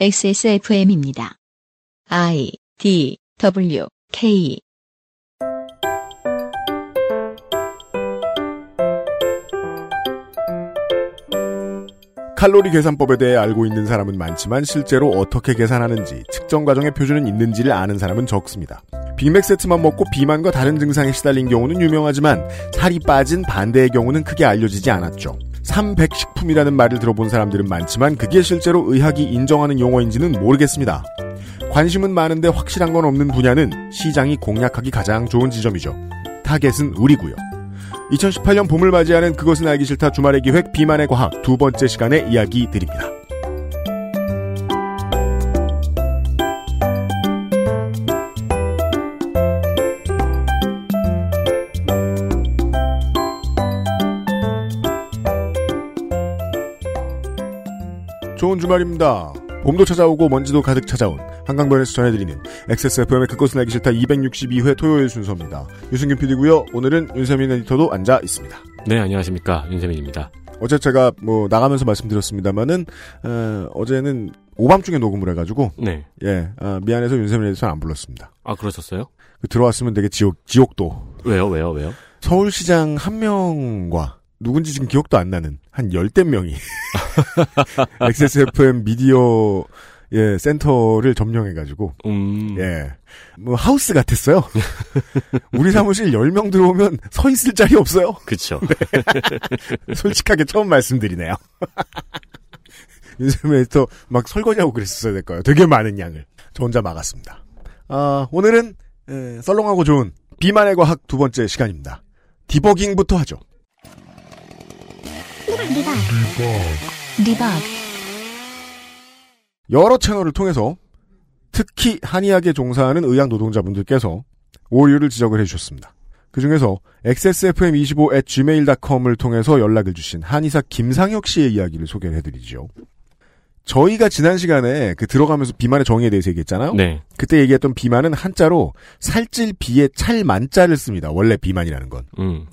XSFM입니다. I D W K 칼로리 계산법에 대해 알고 있는 사람은 많지만 실제로 어떻게 계산하는지 측정 과정의 표준은 있는지를 아는 사람은 적습니다. 빅맥 세트만 먹고 비만과 다른 증상에 시달린 경우는 유명하지만 살이 빠진 반대의 경우는 크게 알려지지 않았죠. 삼백식품이라는 말을 들어본 사람들은 많지만 그게 실제로 의학이 인정하는 용어인지는 모르겠습니다. 관심은 많은데 확실한 건 없는 분야는 시장이 공략하기 가장 좋은 지점이죠. 타겟은 우리고요. 2018년 봄을 맞이하는 그것은 알기 싫다 주말의 기획 비만의 과학 두 번째 시간에 이야기 드립니다. 좋은 주말입니다. 봄도 찾아오고 먼지도 가득 찾아온 한강변에서 전해드리는 XSFM의 그것은 알기 싫다 262회 토요일 순서입니다. 유승균 PD고요. 오늘은 윤세민 에디터도 앉아 있습니다. 네, 안녕하십니까. 윤세민입니다. 어제 제가 뭐 나가면서 말씀드렸습니다만은 어, 제는 오밤중에 녹음을 해가지고 네. 예 아, 미안해서 윤세민 에디터는 안 불렀습니다. 아, 그러셨어요? 그 들어왔으면 되게 지옥 지옥도 왜요, 왜요, 왜요? 서울시장 한 명과 누군지 지금 기억도 안 나는 한 열댓 명이 XSFM 미디어 예 센터를 점령해가지고 음. 예. 뭐 하우스 같았어요. 우리 사무실 10명 들어오면 서 있을 자리 없어요. 그쵸. 솔직하게 처음 말씀드리네요. 윤세민 에디터 막 설거지하고 그랬었어야 될 거예요. 되게 많은 양을. 저 혼자 막았습니다. 아, 오늘은 에, 썰렁하고 좋은 비만의 과학 두 번째 시간입니다. 디버깅부터 하죠. 리박 리박 여러 채널을 통해서 특히 한의학에 종사하는 의학 노동자분들께서 오류를 지적을 해주셨습니다. 그 중에서 xsfm25@gmail.com을 통해서 연락을 주신 한의사 김상혁 씨의 이야기를 소개를 해드리죠. 저희가 지난 시간에 그 들어가면서 비만의 정의에 대해서 얘기했잖아요. 네. 그때 얘기했던 비만은 한자로 살찔 비에 찰만자를 씁니다. 원래 비만이라는 건. 음.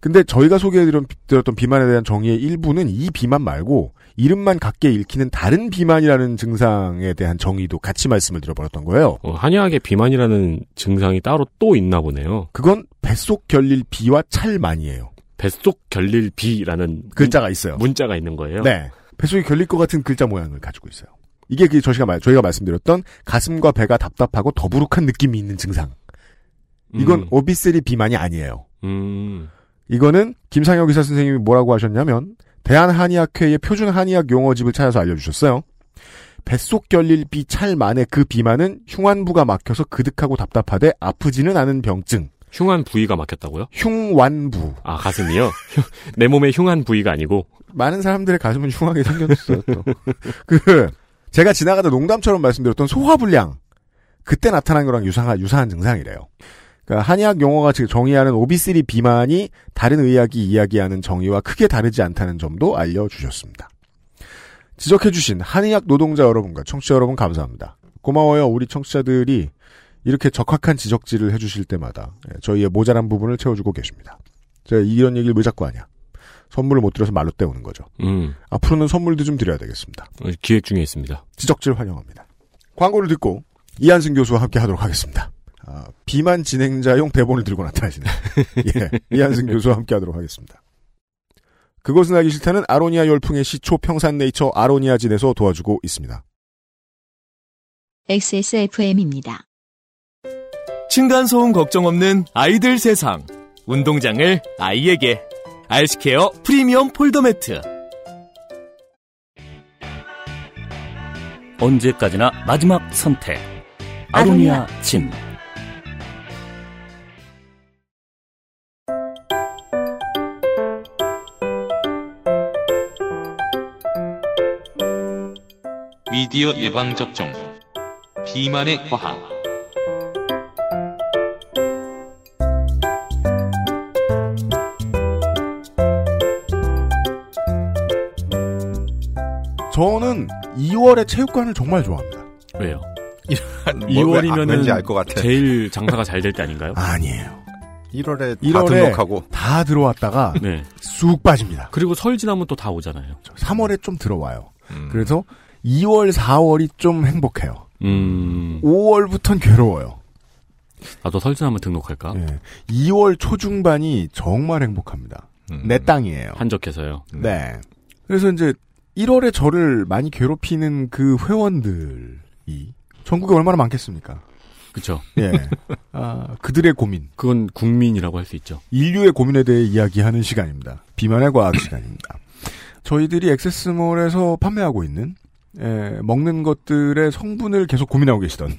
근데 저희가 소개해드렸던 비만에 대한 정의의 일부는 이 비만 말고 이름만 같게 읽히는 다른 비만이라는 증상에 대한 정의도 같이 말씀을 드려버렸던 거예요. 어, 한의학에 비만이라는 증상이 따로 또 있나 보네요. 그건 뱃속 결릴 비와 찰만이에요. 뱃속 결릴 비라는 글자가 있어요. 문, 자가 있는 거예요. 네. 뱃속이 결릴 것 같은 글자 모양을 가지고 있어요. 이게 그 저희가, 말, 저희가 말씀드렸던 가슴과 배가 답답하고 더부룩한 느낌이 있는 증상. 이건 음. 오비스리 비만이 아니에요. 음. 이거는 김상혁 의사 선생님이 뭐라고 하셨냐면 대한한의학회의 표준 한의학 용어집을 찾아서 알려주셨어요. 뱃속 결릴 비 찰만의 그 비만은 흉환부가 막혀서 그득하고 답답하되 아프지는 않은 병증. 흉한 부위가 막혔다고요? 흉완부. 아, 가슴이요? 내 몸에 흉한 부위가 아니고 많은 사람들의 가슴은 흉하게 생겼어요. 또. 그 제가 지나가다 농담처럼 말씀드렸던 소화불량. 그때 나타난 거랑 유사한, 유사한 증상이래요. 그러니까 한의학 용어가 지금 정의하는 오비스리 비만이 다른 의학이 이야기하는 정의와 크게 다르지 않다는 점도 알려주셨습니다. 지적해주신 한의학 노동자 여러분과 청취자 여러분 감사합니다. 고마워요. 우리 청취자들이 이렇게 적확한 지적질을 해주실 때마다 예, 저희의 모자란 부분을 채워주고 계십니다. 제가 이런 얘기를 왜 자꾸 하냐. 선물을 못 드려서 말로 때우는 거죠. 음. 앞으로는 선물도 좀 드려야 되겠습니다. 어, 기획 중에 있습니다. 지적질 환영합니다. 광고를 듣고 이한승 교수와 함께 하도록 하겠습니다. 아, 비만 진행자용 대본을 들고 나타나시네. 예, 이한승 교수와 함께 하도록 하겠습니다. 그것은 알기 싫다는 아로니아 열풍의 시초 평산네이처 아로니아진에서 도와주고 있습니다. XSFM입니다. 층간소음 걱정 없는 아이들 세상. 운동장을 아이에게. 알시케어 프리미엄 폴더 매트. 언제까지나 마지막 선택. 아로니아 진. 미디어 예방접종 비만의 과학 저는 2월에 체육관을 정말 좋아합니다. 왜요? 뭐, 2월이면은 왠지 알것 같아. 제일 장사가 잘 될 때 아닌가요? 아니에요. 1월에 다 1월에 등록하고 다 들어왔다가 네. 쑥 빠집니다. 그리고 설 지나면 또 다 오잖아요. 3월에 좀 들어와요. 음. 그래서 2월, 4월이 좀 행복해요. 음, 5월부터는 괴로워요. 나도 설진 한번 등록할까? 예. 2월 초중반이 정말 행복합니다. 음. 내 땅이에요. 한적해서요. 네. 그래서 이제 1월에 저를 많이 괴롭히는 그 회원들이 전국에 얼마나 많겠습니까? 그쵸. 예. 아, 그들의 고민, 그건 국민이라고 할 수 있죠. 인류의 고민에 대해 이야기하는 시간입니다. 비만의 과학 시간입니다. 저희들이 액세스몰에서 판매하고 있는 에, 먹는 것들의 성분을 계속 고민하고 계시던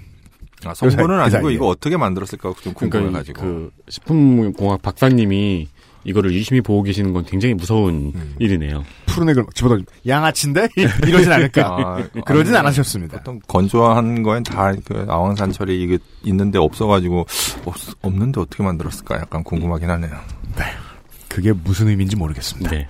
아, 성분은 그 아니고 사이에. 이거 어떻게 만들었을까 좀 궁금해가지고. 그 식품공학 박사님이 이거를 유심히 보고 계시는 건 굉장히 무서운 음. 일이네요. 푸른 액을 집어넣 양아치인데 이러진 않을까. 아, 그러진 아니, 않으셨습니다. 보통 건조한 거엔 다그 아황산철이 이게 있는데 없어가지고 없, 없는데 어떻게 만들었을까 약간 궁금하긴 하네요. 그게 무슨 의미인지 모르겠습니다. 네.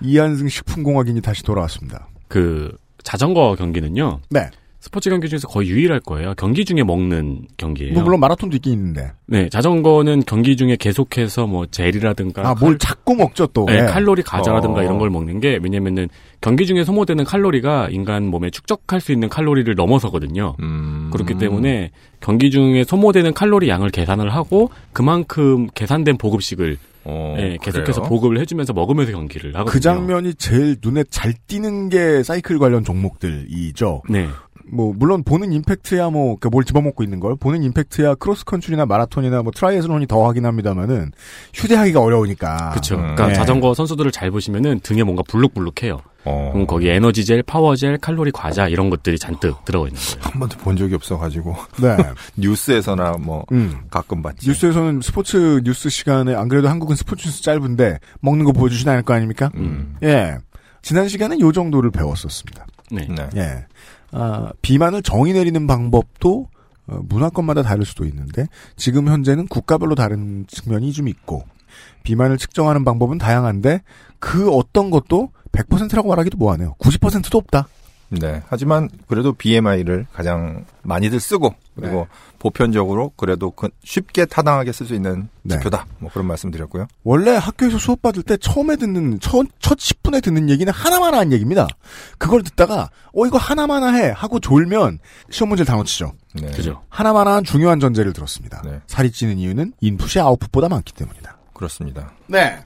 이한승 식품공학인이 다시 돌아왔습니다. 그 자전거 경기는요. 네. 스포츠 경기 중에서 거의 유일할 거예요. 경기 중에 먹는 경기예요. 뭐 물론 마라톤도 있긴 있는데. 네, 자전거는 경기 중에 계속해서 뭐 젤이라든가 아, 뭘 자꾸 먹죠 또. 네, 예. 칼로리 과자라든가 어. 이런 걸 먹는 게 왜냐면은 경기 중에 소모되는 칼로리가 인간 몸에 축적할 수 있는 칼로리를 넘어서거든요. 음. 그렇기 때문에 경기 중에 소모되는 칼로리 양을 계산을 하고 그만큼 계산된 보급식을 어, 예, 계속해서 그래요? 보급을 해주면서 먹으면서 경기를 하거든요. 그 장면이 제일 눈에 잘 띄는 게 사이클 관련 종목들이죠. 네, 뭐 물론 보는 임팩트야 뭐 뭘 집어먹고 있는 걸 보는 임팩트야 크로스컨트리나 마라톤이나 뭐 트라이애슬론이 더 하긴 합니다만은 휴대하기가 어려우니까. 그렇죠. 음. 그러니까 네. 자전거 선수들을 잘 보시면은 등에 뭔가 불룩불룩해요. 어. 그럼 거기 에너지젤, 파워젤, 칼로리 과자 이런 것들이 잔뜩 들어가 있는 거예요. 한 번도 본 적이 없어가지고 네. 뉴스에서나 뭐 음. 가끔 봤지. 뉴스에서는 스포츠 뉴스 시간에 안 그래도 한국은 스포츠 뉴스 짧은데 먹는 거 보여주시나 할거 아닙니까? 음. 예. 지난 시간에 요 정도를 배웠었습니다. 네. 네. 예. 아, 비만을 정의 내리는 방법도 어, 문화권마다 다를 수도 있는데 지금 현재는 국가별로 다른 측면이 좀 있고 비만을 측정하는 방법은 다양한데 그 어떤 것도 100%라고 말하기도 뭐하네요. 90%도 없다. 네. 하지만 그래도 BMI를 가장 많이들 쓰고 그리고 네. 보편적으로 그래도 그 쉽게 타당하게 쓸 수 있는 네. 지표다. 뭐 그런 말씀 드렸고요. 원래 학교에서 수업 받을 때 처음에 듣는 첫, 첫 10분에 듣는 얘기는 하나만 하는 얘기입니다. 그걸 듣다가 어 이거 하나만 해 하고 졸면 시험 문제를 다 놓치죠. 네. 그죠. 하나만 한 중요한 전제를 들었습니다. 네. 살이 찌는 이유는 인풋이 아웃풋보다 많기 때문이다. 그렇습니다. 네.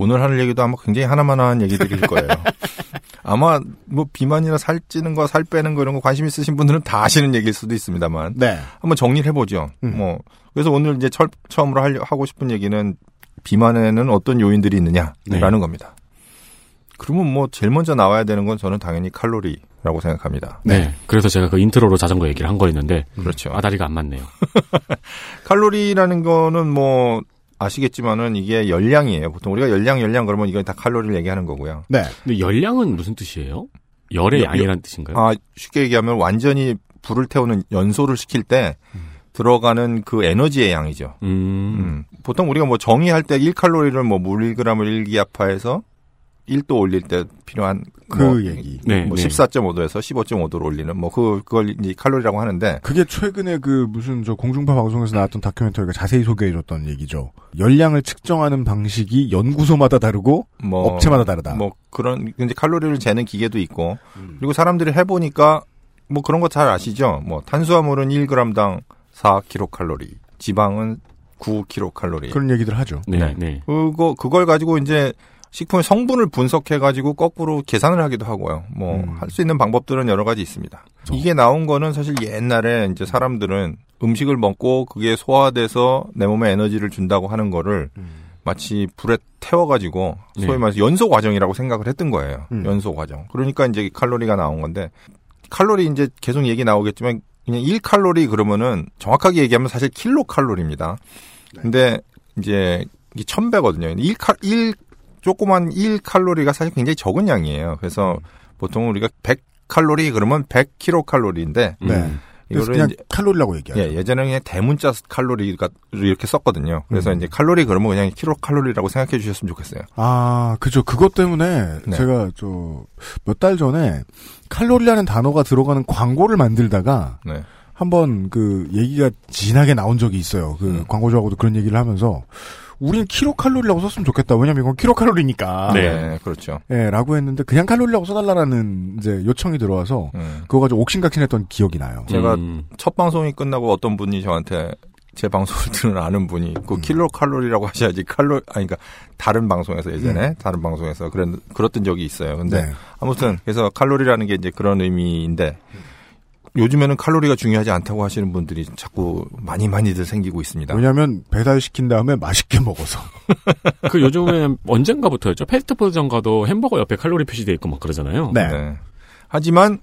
오늘 하는 얘기도 아마 굉장히 하나 마나 한 얘기들일 거예요. 아마 뭐 비만이나 살 찌는 거, 살 빼는 거 이런 거 관심 있으신 분들은 다 아시는 얘기일 수도 있습니다만 네. 한번 정리를 해보죠. 음. 뭐 그래서 오늘 이제 철, 처음으로 하려, 하고 싶은 얘기는 비만에는 어떤 요인들이 있느냐라는 네. 겁니다. 그러면 뭐 제일 먼저 나와야 되는 건 저는 당연히 칼로리라고 생각합니다. 네. 그래서 제가 그 인트로로 자전거 얘기를 한 거였는데 그렇죠. 아다리가 안 맞네요. 칼로리라는 거는 뭐 아시겠지만은 이게 열량이에요. 보통 우리가 열량 열량 그러면 이건 다 칼로리를 얘기하는 거고요. 네. 근데 열량은 무슨 뜻이에요? 열의 여- 양이란 뜻인가요? 아 쉽게 얘기하면 완전히 불을 태우는 연소를 시킬 때 들어가는 그 에너지의 양이죠. 음, 음. 보통 우리가 뭐 정의할 때 1칼로리를 뭐 물리그램을 일기압화해서 1도 올릴 때 필요한 그 뭐, 얘기. 네, 뭐 네. 14.5도에서 15.5도로 올리는 뭐 그 그걸 이제 칼로리라고 하는데 그게 최근에 그 무슨 저 공중파 방송에서 나왔던 다큐멘터리가 자세히 소개해 줬던 얘기죠. 열량을 측정하는 방식이 연구소마다 다르고 뭐 업체마다 다르다. 뭐 그런 이제 칼로리를 재는 기계도 있고 그리고 사람들이 해 보니까 뭐 그런 거 잘 아시죠? 뭐 탄수화물은 1g당 4kcal, 지방은 9kcal. 그런 얘기들 하죠. 네, 네. 네. 그거 그걸 가지고 이제 식품의 성분을 분석해 가지고 거꾸로 계산을 하기도 하고요. 뭐 음. 할수 있는 방법들은 여러 가지 있습니다. 이게 나온 거는 사실 옛날에 이제 사람들은 음식을 먹고 그게 소화돼서 내 몸에 에너지를 준다고 하는 거를 마치 불에 태워 가지고 소위 네. 말해서 연소 과정이라고 생각을 했던 거예요. 음. 연소 과정. 그러니까 이제 칼로리가 나온 건데 칼로리 이제 계속 얘기 나오겠지만 그냥 1칼로리 그러면은 정확하게 얘기하면 사실 킬로칼로리입니다. 근데 이제 이게 1000배거든요. 1칼 1 조그만 1칼로리가 사실 굉장히 적은 양이에요. 그래서 보통 우리가 100칼로리 그러면 100킬로칼로리인데 음. 네. 이거를 그냥 이제 칼로리라고 얘기하죠. 예, 예전에는 그냥 대문자 칼로리가 이렇게 썼거든요. 그래서 음. 이제 칼로리 그러면 그냥 킬로 칼로리라고 생각해 주셨으면 좋겠어요. 아, 그죠. 그것 때문에 네. 제가 저 몇 달 전에 칼로리라는 단어가 들어가는 광고를 만들다가 네. 한번 그 얘기가 진하게 나온 적이 있어요. 그 음. 광고주하고도 그런 얘기를 하면서 우린 킬로칼로리라고 썼으면 좋겠다. 왜냐면 이건 킬로칼로리니까. 네. 그렇죠. 예, 라고 했는데 그냥 칼로리라고 써달라는 이제 요청이 들어와서 음. 그거 가지고 옥신각신했던 기억이 나요. 제가 음. 첫 방송이 끝나고 어떤 분이 저한테 제 방송을 들은 아는 분이 그 음. 킬로 칼로리라고 하셔야지 칼로 아니 그러니까 다른 방송에서 예전에 다른 방송에서 그런 그랬던 적이 있어요. 근데 음. 네. 아무튼 그래서 칼로리라는 게 이제 그런 의미인데 요즘에는 칼로리가 중요하지 않다고 하시는 분들이 자꾸 많이 많이들 생기고 있습니다. 왜냐하면 배달시킨 다음에 맛있게 먹어서. 그 요즘에 언젠가부터였죠. 패스트푸드점 가도 햄버거 옆에 칼로리 표시돼 있고 막 그러잖아요. 네. 하지만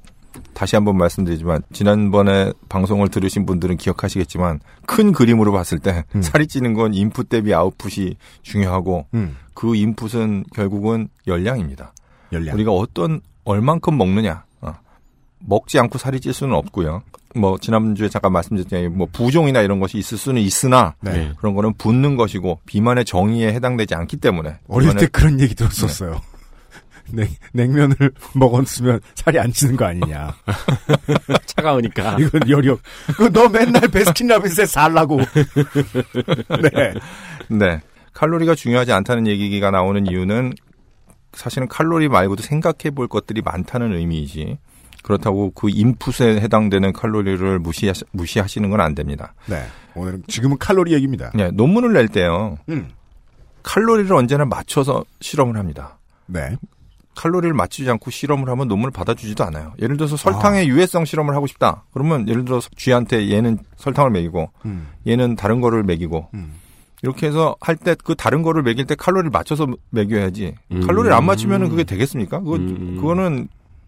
다시 한번 말씀드리지만 지난번에 방송을 들으신 분들은 기억하시겠지만 큰 그림으로 봤을 때 음. 살이 찌는 건 인풋 대비 아웃풋이 중요하고 음, 그 인풋은 결국은 열량입니다. 열량. 우리가 어떤 얼만큼 먹느냐 어. 먹지 않고 살이 찔 수는 없고요. 뭐 지난주에 잠깐 말씀드렸지만 뭐 부종이나 이런 것이 있을 수는 있으나 네. 네. 그런 거는 붓는 것이고 비만의 정의에 해당되지 않기 때문에 어릴 때 그런 얘기 들었었어요. 냉, 냉면을 먹었으면 살이 안 찌는 거 아니냐. 차가우니까. 이건 열력. 그너 맨날 베스킨라빈스에 살라고. 네. 네. 칼로리가 중요하지 않다는 얘기가 나오는 이유는 사실은 칼로리 말고도 생각해 볼 것들이 많다는 의미이지. 그렇다고 그 인풋에 해당되는 칼로리를 무시하, 무시하시는 건 안 됩니다. 네. 오늘은 지금은 칼로리 얘기입니다. 네, 논문을 낼 때요. 음. 칼로리를 언제나 맞춰서 실험을 합니다. 네. 칼로리를 맞추지 않고 실험을 하면 논문을 받아주지도 않아요. 예를 들어서 설탕의 유해성 실험을 하고 싶다. 그러면 예를 들어서 쥐한테 얘는 설탕을 먹이고 음. 얘는 다른 거를 먹이고 음. 이렇게 해서 할 때 그 다른 거를 먹일 때 칼로리를 맞춰서 먹여야지. 음. 칼로리를 안 맞추면은 그게 되겠습니까? 그거, 음. 그거는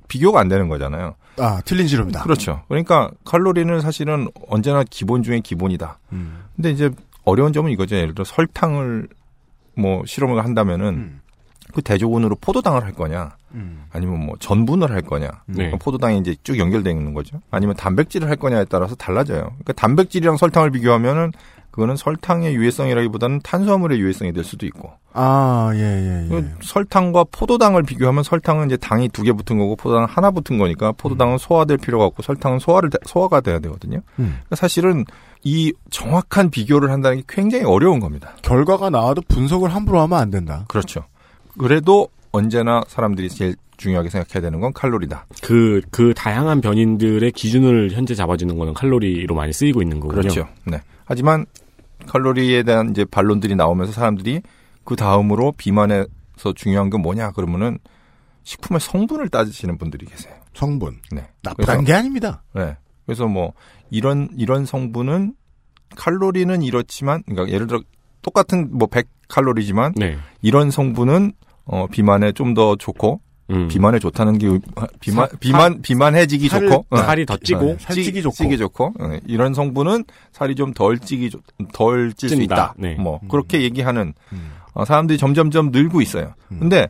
비교가 안 되는 거잖아요. 아, 틀린 실험이다. 그렇죠. 그러니까 칼로리는 사실은 언제나 기본 중에 기본이다. 음. 근데 이제 어려운 점은 이거죠. 예를 들어 설탕을 뭐 실험을 한다면은 음. 그 대조군으로 포도당을 할 거냐, 음. 아니면 뭐 전분을 할 거냐. 네. 포도당이 이제 쭉 연결되어 있는 거죠. 아니면 단백질을 할 거냐에 따라서 달라져요. 그러니까 단백질이랑 설탕을 비교하면은 그거는 설탕의 유해성이라기보다는 탄수화물의 유해성이 될 수도 있고. 아, 예, 예, 예. 그 설탕과 포도당을 비교하면 설탕은 이제 당이 두 개 붙은 거고 포도당은 하나 붙은 거니까 포도당은 소화될 필요가 없고 설탕은 소화를 돼- 소화가 돼야 되거든요. 음. 그러니까 사실은 이 정확한 비교를 한다는 게 굉장히 어려운 겁니다. 결과가 나와도 분석을 함부로 하면 안 된다. 그렇죠. 그래도 언제나 사람들이 제일 중요하게 생각해야 되는 건 칼로리다. 그, 그 다양한 변인들의 기준을 현재 잡아주는 거는 칼로리로 많이 쓰이고 있는 거군요. 그렇죠. 네. 하지만 칼로리에 대한 이제 반론들이 나오면서 사람들이 그 다음으로 비만에서 중요한 건 뭐냐 그러면은 식품의 성분을 따지시는 분들이 계세요. 성분. 네. 나쁘다는 게 아닙니다. 네. 그래서 뭐 이런 이런 성분은 칼로리는 이렇지만 그러니까 예를 들어 똑같은 뭐 100칼로리지만 네. 이런 성분은 어 비만에 좀 더 좋고 음. 비만에 좋다는 게 비만 사- 비만 비만해지기 살을- 좋고 어. 살이 더 찌고 네. 살찌기 좋고. 찌기 좋고 어, 이런 성분은 살이 좀 덜 찌기 덜 찔 수. 있다. 네. 뭐 그렇게 얘기하는 음. 어, 사람들이 점점점 늘고 있어요. 음. 근데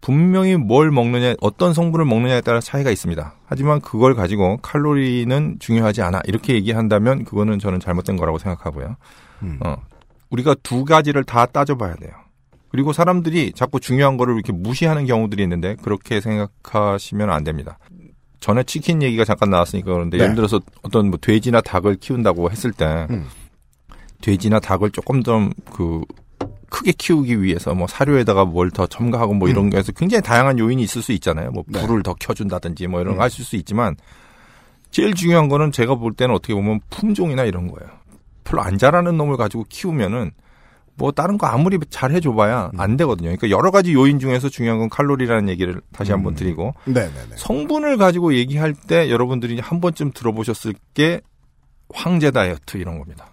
분명히 뭘 먹느냐, 어떤 성분을 먹느냐에 따라 차이가 있습니다. 하지만 그걸 가지고 칼로리는 중요하지 않아 이렇게 얘기한다면 그거는 저는 잘못된 거라고 생각하고요. 음. 어, 우리가 두 가지를 다 따져봐야 돼요. 그리고 사람들이 자꾸 중요한 거를 이렇게 무시하는 경우들이 있는데 그렇게 생각하시면 안 됩니다. 전에 치킨 얘기가 잠깐 나왔으니까 그런데 네. 예를 들어서 어떤 뭐 돼지나 닭을 키운다고 했을 때 음. 돼지나 닭을 조금 더그 크게 키우기 위해서 뭐 사료에다가 뭘 더 첨가하고 뭐 이런 거에서 굉장히 다양한 요인이 있을 수 있잖아요. 뭐 네. 불을 더 켜준다든지 뭐 이런 음. 거 하실 수 있지만 제일 중요한 거는 제가 볼 때는 어떻게 보면 품종이나 이런 거예요. 별로 안 자라는 놈을 가지고 키우면은 뭐 다른 거 아무리 잘 해줘봐야 음. 안 되거든요. 그러니까 여러 가지 요인 중에서 중요한 건 칼로리라는 얘기를 다시 한번 음. 드리고 네네네. 성분을 가지고 얘기할 때 여러분들이 한 번쯤 들어보셨을 게 황제 다이어트 이런 겁니다.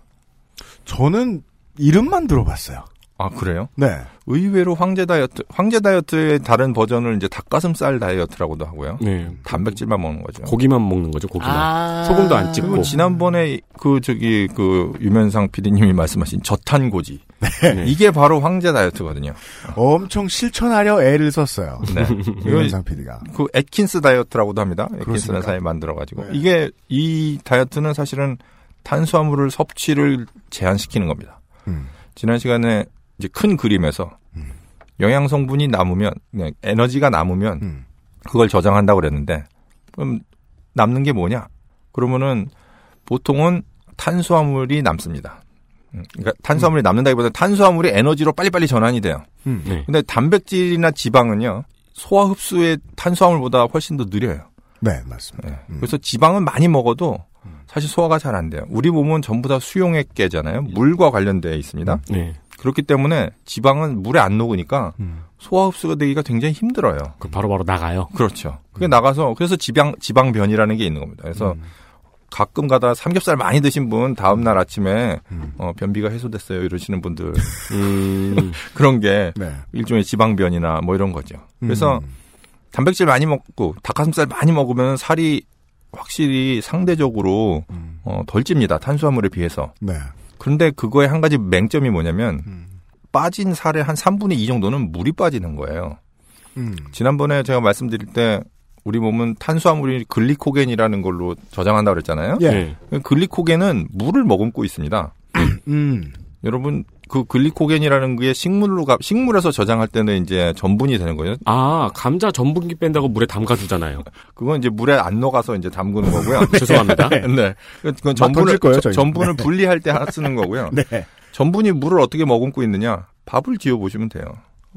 저는 이름만 들어봤어요. 아 그래요? 네. 의외로 황제 다이어트, 황제 다이어트의 다른 버전을 이제 닭가슴살 다이어트라고도 하고요. 네. 단백질만 먹는 거죠. 고기만 먹는 거죠, 고기만. 아. 소금도 안 찍고. 그리고 지난번에 그 저기 그 유면상 PD님이 말씀하신 저탄고지 네. 이게 바로 황제 다이어트거든요. 엄청 실천하려 애를 썼어요. 네. 유현상 PD가. 그 애킨스 다이어트라고도 합니다. 그렇습니까? 사에 만들어 가지고 네. 이게 이 다이어트는 사실은 탄수화물을 섭취를 제한시키는 겁니다. 음. 지난 시간에 이제 큰 그림에서 음. 영양 성분이 남으면 그냥 에너지가 남으면 음. 그걸 저장한다고 그랬는데 그럼 남는 게 뭐냐? 그러면은 보통은 탄수화물이 남습니다. 음, 그러니까 탄수화물이 남는다기보다 탄수화물이 에너지로 빨리빨리 전환이 돼요. 음. 네. 근데 단백질이나 지방은요. 소화 흡수의 탄수화물보다 훨씬 더 느려요. 네, 맞습니다. 네. 음. 그래서 지방은 많이 먹어도 사실 소화가 잘 안 돼요. 우리 몸은 전부 다 수용액계잖아요. 물과 관련되어 있습니다. 네. 그렇기 때문에 지방은 물에 안 녹으니까 음. 소화 흡수가 되기가 굉장히 힘들어요. 그 바로바로 나가요. 그렇죠. 그게 나가서 그래서 지방 지방변이라는 게 있는 겁니다. 그래서 음. 가끔 가다 삼겹살 많이 드신 분 다음 날 아침에 음. 어, 변비가 해소됐어요 이러시는 분들 음. 그런 게 네. 일종의 지방변이나 뭐 이런 거죠. 그래서 음. 단백질 많이 먹고 닭가슴살 많이 먹으면 살이 확실히 상대적으로 음. 어, 덜 찝니다. 탄수화물에 비해서. 네. 그런데 그거에 한 가지 맹점이 뭐냐면 음. 빠진 살의 한 3분의 2 정도는 물이 빠지는 거예요. 음. 지난번에 제가 말씀드릴 때 우리 몸은 탄수화물이 글리코겐이라는 걸로 저장한다고 그랬잖아요. 예. 네. 글리코겐은 물을 머금고 있습니다. 음. 여러분 그 글리코겐이라는 게 식물로 가, 식물에서 저장할 때는 이제 전분이 되는 거예요. 아, 감자 전분기 뺀다고 물에 담가 두잖아요. 그건 이제 물에 안 녹아서 이제 담그는 거고요. 죄송합니다. 네. 그건 던질 전분을 거예요, 저-. 전분을 분리할 때 쓰는 거고요. 네. 전분이 물을 어떻게 머금고 있느냐? 밥을 지어 보시면 돼요.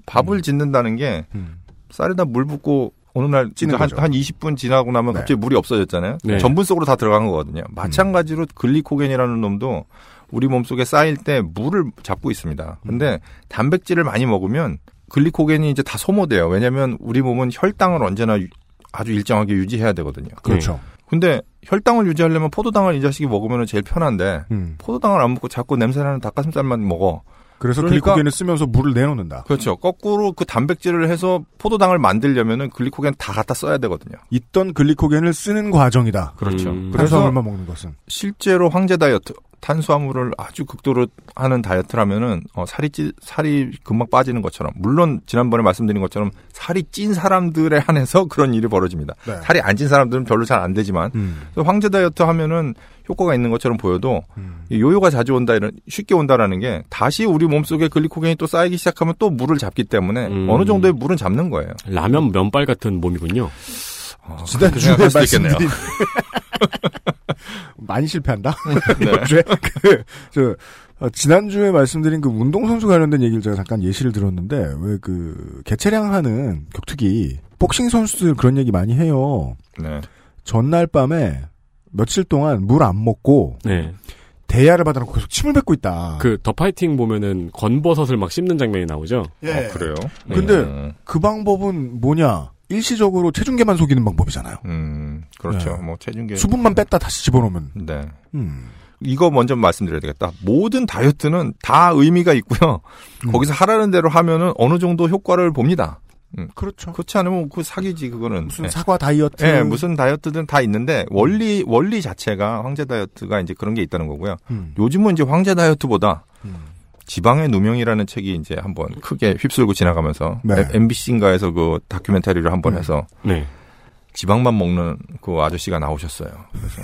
밥을 음. 짓는다는 게 음. 쌀에다 물 붓고 어느 날 찌는 한, 거죠. 한 20분 지나고 나면 네. 갑자기 물이 없어졌잖아요. 네. 전분 속으로 다 들어간 거거든요. 마찬가지로 글리코겐이라는 놈도 우리 몸속에 쌓일 때 물을 잡고 있습니다. 근데 단백질을 많이 먹으면 글리코겐이 이제 다 소모돼요. 왜냐하면 우리 몸은 혈당을 언제나 유- 아주 일정하게 유지해야 되거든요. 그렇죠. 근데 혈당을 유지하려면 포도당을 이 자식이 먹으면 제일 편한데 음. 포도당을 안 먹고 자꾸 냄새나는 닭가슴살만 먹어. 그래서 그러니까- 글리코겐을 쓰면서 물을 내놓는다. 그렇죠. 거꾸로 그 단백질을 해서 포도당을 만들려면은 글리코겐 다 갖다 써야 되거든요. 있던 글리코겐을 쓰는 과정이다. 그렇죠. 음. 그래서 탄수화물만 먹는 것은. 실제로 황제 다이어트 탄수화물을 아주 극도로 하는 다이어트라면은 어, 살이 찌, 살이 금방 빠지는 것처럼 물론 지난번에 말씀드린 것처럼 살이 찐 사람들에 한해서 그런 일이 벌어집니다. 네. 살이 안 찐 사람들은 별로 잘 안 되지만 음. 황제 다이어트 하면은 효과가 있는 것처럼 보여도 음. 이 요요가 자주 온다 이런 쉽게 온다라는 게 다시 우리 몸속에 글리코겐이 또 쌓이기 시작하면 또 물을 잡기 때문에 음. 어느 정도의 물은 잡는 거예요. 라면 면발 같은 몸이군요. 어, 지난 주에 수도 있겠네요. 말씀드린 많이 실패한다. 네. 그, 저, 어, 지난주에 말씀드린 그 운동선수 관련된 얘기를 제가 잠깐 예시를 들었는데, 왜 그, 개체량 하는 격투기, 복싱 선수들 그런 얘기 많이 해요. 네. 전날 밤에 며칠 동안 물 안 먹고, 네. 대야를 받아놓고 계속 침을 뱉고 있다. 그 더 파이팅 보면은 건버섯을 막 씹는 장면이 나오죠. 예. 어, 그래요. 근데 음, 그 방법은 뭐냐? 일시적으로 체중계만 속이는 방법이잖아요. 음, 그렇죠. 네. 뭐 체중계. 수분만 뺐다 다시 집어넣으면. 네. 음. 이거 먼저 말씀드려야 되겠다. 모든 다이어트는 다 의미가 있고요. 음. 거기서 하라는 대로 하면은 어느 정도 효과를 봅니다. 그렇죠. 그렇지 않으면 그 사기지 그거는. 무슨 네. 사과 다이어트. 예, 무슨 다이어트든 다 있는데 원리 원리 자체가 황제 다이어트가 이제 그런 게 있다는 거고요. 음. 요즘은 이제 황제 다이어트보다 음. 지방의 누명이라는 책이 이제 한번 크게 휩쓸고 지나가면서 네. MBC인가에서 그 다큐멘터리를 한번 음. 해서 네. 지방만 먹는 그 아저씨가 나오셨어요. 그래서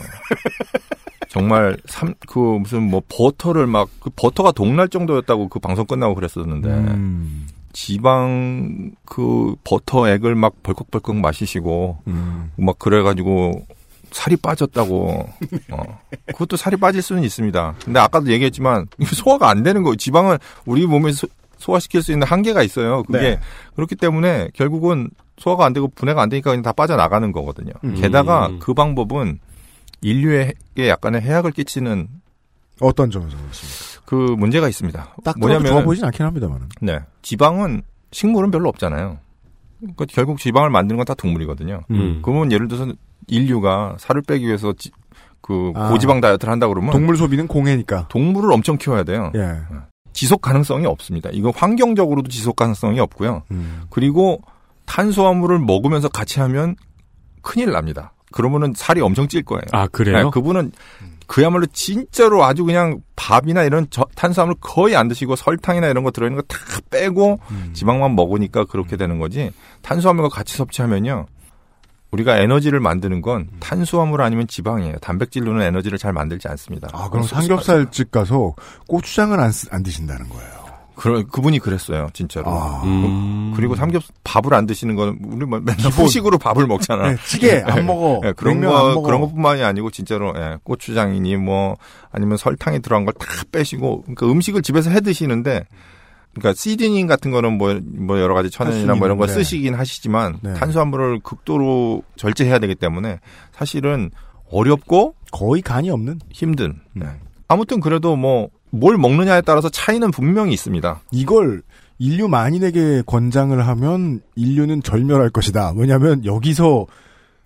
정말 삼 그 무슨 뭐 버터를 막 그 버터가 동날 정도였다고 그 방송 끝나고 그랬었는데 음. 지방 그 버터 액을 막 벌컥벌컥 마시시고 음. 막 그래가지고 살이 빠졌다고. 어. 그것도 살이 빠질 수는 있습니다. 근데 아까도 얘기했지만 소화가 안 되는 거예요. 지방은 우리 몸에 소, 소화시킬 수 있는 한계가 있어요. 그게 네. 그렇기 때문에 결국은 소화가 안 되고 분해가 안 되니까 그냥 다 빠져나가는 거거든요. 음. 게다가 그 방법은 인류에게 약간의 해악을 끼치는 어떤 점에서 그렇습니까? 그 문제가 있습니다. 딱 들어도 좋아 뭐냐면 보이진 않긴 합니다만은. 네 지방은 식물은 별로 없잖아요. 그러니까 결국 지방을 만드는 건 다 동물이거든요. 음. 그러면 예를 들어서 인류가 살을 빼기 위해서 지- 그 아. 고지방 다이어트를 한다 그러면 동물 소비는 공해니까. 동물을 엄청 키워야 돼요. 예. 지속 가능성이 없습니다. 이건 환경적으로도 지속 가능성이 없고요. 음. 그리고 탄수화물을 먹으면서 같이 하면 큰일 납니다. 그러면은 살이 엄청 찔 거예요. 아 그래요? 네, 그분은 그야말로 진짜로 아주 그냥 밥이나 이런 저- 탄수화물 거의 안 드시고 설탕이나 이런 거 들어있는 거 다 빼고 음. 지방만 먹으니까 그렇게 되는 거지. 탄수화물과 같이 섭취하면요 우리가 에너지를 만드는 건 탄수화물 아니면 지방이에요. 단백질로는 에너지를 잘 만들지 않습니다. 아, 그럼 삼겹살집 가서 고추장을 안, 쓰- 안 드신다는 거예요. 그 그분이 그랬어요, 진짜로. 아. 음. 그리고 삼겹 밥을 안 드시는 거는 우리 뭐 맨날 기본. 후식으로 밥을 먹잖아. 네, 찌개 안 먹어. 예, 그런 거 먹어. 그런 것뿐만이 아니고 진짜로 예, 고추장이니 뭐 아니면 설탕에 들어간 걸 다 빼시고 그러니까 음식을 집에서 해 드시는데 그러니까 시즈닝 같은 거는 뭐, 뭐 여러 가지 천연이나 뭐 이런 거 네. 쓰시긴 하시지만 네. 탄수화물을 극도로 절제해야 되기 때문에 사실은 어렵고 거의 간이 없는 힘든. 음. 네. 아무튼 그래도 뭐 뭘 먹느냐에 따라서 차이는 분명히 있습니다. 이걸 인류 만인에게 권장을 하면 인류는 절멸할 것이다. 왜냐하면 여기서